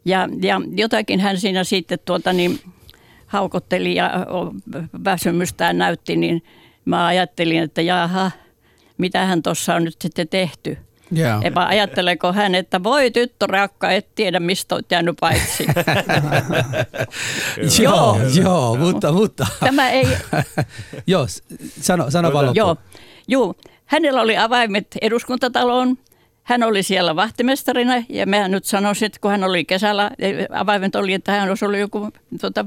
Ja, ja jotakin hän siinä sitten tuota niin, haukotteli ja väsymystään näytti, niin mä ajattelin, että jaha, mitä hän tuossa on nyt sitten tehty. Joo. Epä ajatteleeko hän, että voi tyttö rakka, et tiedä mistä olet jäänyt paitsi. Joo, joo, mutta, mutta. Tämä ei, joo, sano, sano vaan joo, juu, hänellä oli avaimet eduskuntataloon. Hän oli siellä vahtimestarina ja mä nyt sanoisin, että kun hän oli kesällä, avaimet oli, että hän olisi ollut joku tota,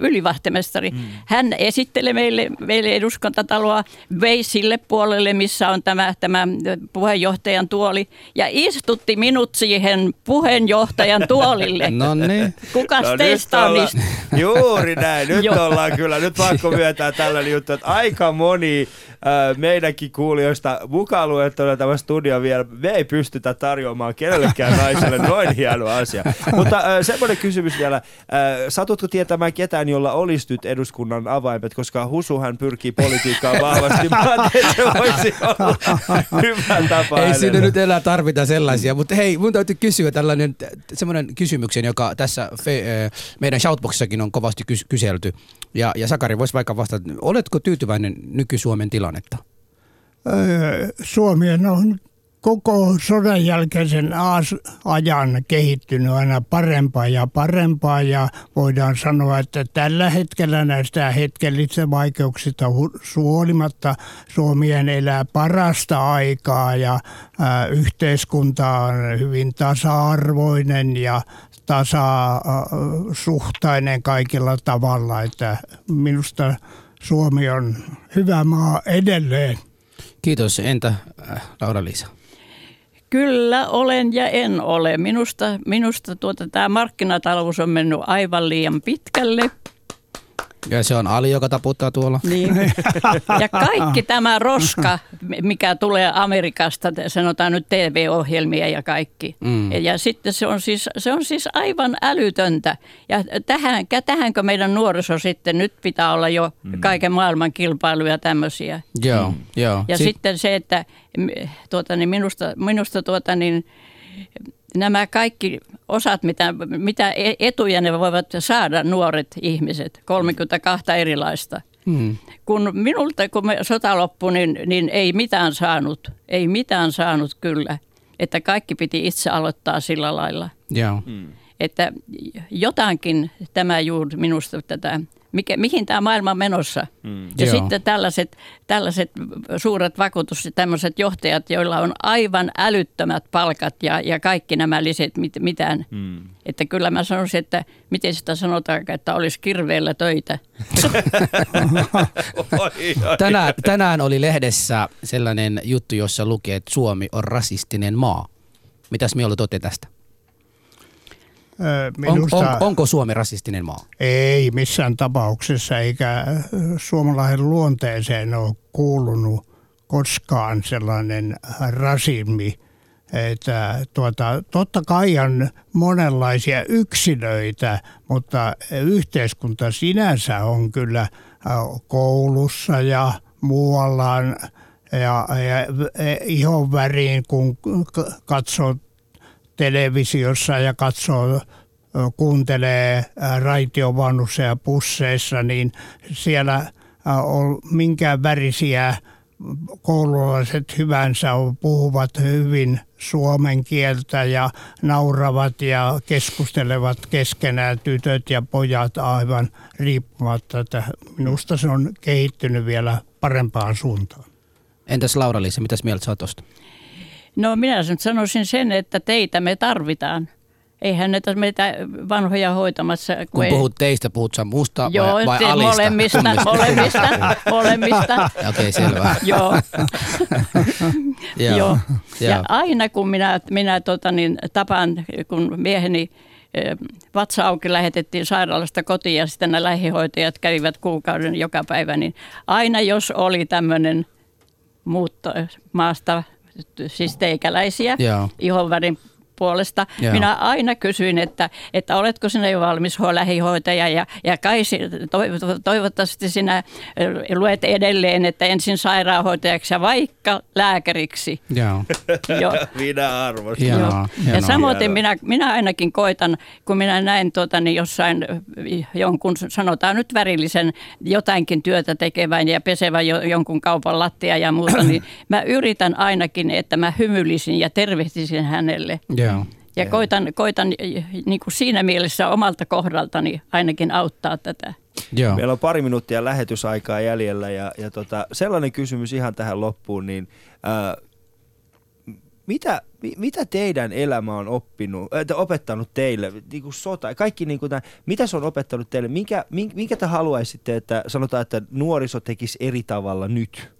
ylivahtimestari. Mm. Hän esitteli meille, meille eduskuntataloa, vei sille puolelle, missä on tämä, tämä puheenjohtajan tuoli ja istutti minut siihen puheenjohtajan tuolille. No niin. Kukas No, teistä on? Juuri näin. Nyt Joo. ollaan kyllä, nyt pakko myöntää tällainen juttu, että aika moni äh, meidänkin kuulijoista mukaan luettuna tämä studio vielä, me ei pystytä tarjoamaan kenellekään naiselle noin hieno asia. Mutta äh, semmoinen kysymys vielä, äh, satutko tietämään ketään, jolla olisi nyt eduskunnan avaimet, koska Husuhan pyrkii politiikkaan vahvasti. Mä ajattelin, että se voisi olla hyvä tapa Ei sinne nyt enää tarvita sellaisia, mutta hei, mun täytyy kysyä tällainen semmoinen kysymyksen, joka tässä fe, äh, meidän shoutboxissakin on kovasti kys- kyselty. Ja, ja Sakari voisi vaikka vastata, oletko tyytyväinen nyky-Suomen tilannetta? Suomi on koko sodan jälkeisen ajan kehittynyt aina parempaa ja parempaa ja voidaan sanoa, että tällä hetkellä näistä hetkellisistä vaikeuksista huolimatta Suomien elää parasta aikaa ja yhteiskunta on hyvin tasa-arvoinen ja tasasuhtainen kaikilla tavalla, että minusta Suomi on hyvä maa edelleen. Kiitos. Entä Laura-Liisa? Kyllä olen ja en ole. Minusta, minusta tuota, tämä markkinatalous on mennyt aivan liian pitkälle. Ja se on Ali, joka taputtaa tuolla. Niin. Ja kaikki tämä roska, mikä tulee Amerikasta, sanotaan nyt TV-ohjelmia ja kaikki. Mm. Ja sitten se on, siis, se on siis aivan älytöntä. Ja tähän, tähänkö meidän nuoriso sitten, nyt pitää olla jo kaiken maailman kilpailuja tämmöisiä. Joo, joo. Ja Sit- sitten se, että mm, tuota, niin minusta, minusta tuota, niin, nämä kaikki osat, mitä, mitä e- etuja ne voivat saada nuoret ihmiset, 32 erilaista. Mm. Kun minulta, kun me sota loppui, niin, niin ei mitään saanut. Ei mitään saanut kyllä. Että kaikki piti itse aloittaa sillä lailla. Joo. Että jotakin tämä juuri minusta tätä, mikä, mihin tämä maailma on menossa. Mm. Ja Joo. sitten tällaiset, tällaiset suuret vakuutus, tämmöiset johtajat, joilla on aivan älyttömät palkat ja, ja kaikki nämä liset mit, mitään. Mm. Että kyllä mä sanoisin, että miten sitä sanotaan, että olisi kirveellä töitä. Tänään, tänään oli lehdessä sellainen juttu, jossa lukee, että Suomi on rasistinen maa. Mitäs mieltä olette tästä? On, Minusta on, onko Suomi rasistinen maa? ei missään tapauksessa, eikä ö, suomalaisen luonteeseen ole kuulunut koskaan sellainen rasismi. Että tuota, totta kai on monenlaisia yksilöitä, mutta yhteiskunta sinänsä on kyllä ö, koulussa ja muuallaan ja, ja ihon väriin, kun katsoo televisiossa ja katsoo, kuuntelee ä, raitiovaunussa ja busseissa, niin siellä on minkään värisiä koululaiset hyvänsä puhuvat hyvin suomen kieltä ja nauravat ja keskustelevat keskenään tytöt ja pojat aivan riippumatta. Että minusta se on kehittynyt vielä parempaan suuntaan. Entäs Laura-Liisa, mitäs mieltä sä oot tosta? No minä nyt sanoisin sen, että teitä me tarvitaan. eihän näitä meitä vanhoja hoitamassa. Kun ei- puhut teistä, puhut sä musta Joo, vai, vai te- alista? molemmista, molemmista, molemmista. Okei, okay, selvä. Joo. Joo. Joo. Ja aina kun minä, minä tota, niin, tapaan, kun mieheni eh, vatsa auki lähetettiin sairaalasta kotiin ja sitten nämä lähihoitajat kävivät kuukauden joka päivä, niin aina jos oli tämmöinen muutto maasta, siis teikäläisiä, Joo. ihonvärin puolesta. Joo. Minä aina kysyin, että, että oletko sinä jo valmis ho- lähihoitaja ja, ja kai toivottavasti sinä ö, luet edelleen, että ensin sairaanhoitajaksi ja vaikka lääkäriksi. Joo. Joo. Minä arvostan. Joo. hienoa. Ja samoin minä, minä ainakin koitan, kun minä näen tuota, niin jossain jonkun, sanotaan nyt värillisen jotainkin työtä tekevän ja pesevän jo, jonkun kaupan lattia ja muuta, niin mä yritän ainakin, että mä hymyilisin ja tervehtisin hänelle. Joo. Ja koitan, koitan niin kuin siinä mielessä omalta kohdaltani ainakin auttaa tätä. Joo. Meillä on pari minuuttia lähetysaikaa jäljellä ja, ja tota, sellainen kysymys ihan tähän loppuun, niin ää, mitä, mi, mitä teidän elämä on oppinut, äh, opettanut teille, niin kuin sota, kaikki niin kuin tämä, mitä se on opettanut teille, minkä, minkä, te haluaisitte, että sanotaan, että nuoriso tekisi eri tavalla nyt?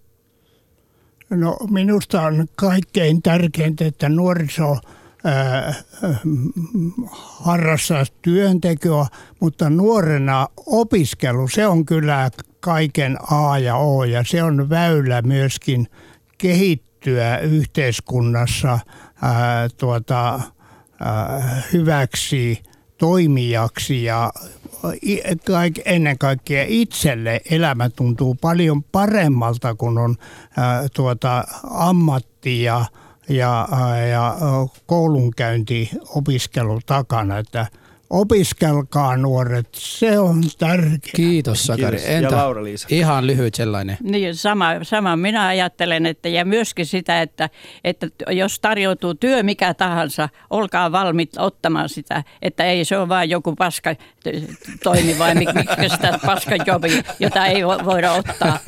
No minusta on kaikkein tärkeintä, että nuoriso harrastaa työntekoa, mutta nuorena opiskelu, se on kyllä kaiken A ja O ja se on väylä myöskin kehittyä yhteiskunnassa ää, tuota, ää, hyväksi toimijaksi ja ennen kaikkea itselle elämä tuntuu paljon paremmalta, kun on ää, tuota, ammatti ja, ja, ää, ja koulunkäynti opiskelu takana. Että opiskelkaa nuoret, se on tärkeää. Kiitos Sakari. Kiitos. Ja Entä Laura-Liisa? ihan lyhyt sellainen. Niin, sama, sama minä ajattelen, että ja myöskin sitä, että, että jos tarjoutuu työ mikä tahansa, olkaa valmiit ottamaan sitä, että ei se ole vain joku paska toimi vai mik- miksi sitä paska jobi, jota ei vo- voida ottaa.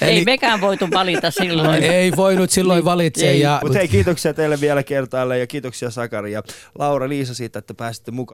Eli- Ei mekään voitu valita silloin. Ei voinut silloin valitse. Ei. Ja, Mutta hei, kiitoksia teille vielä kertaalle ja kiitoksia Sakari ja Laura-Liisa siitä, että pääsitte mukaan.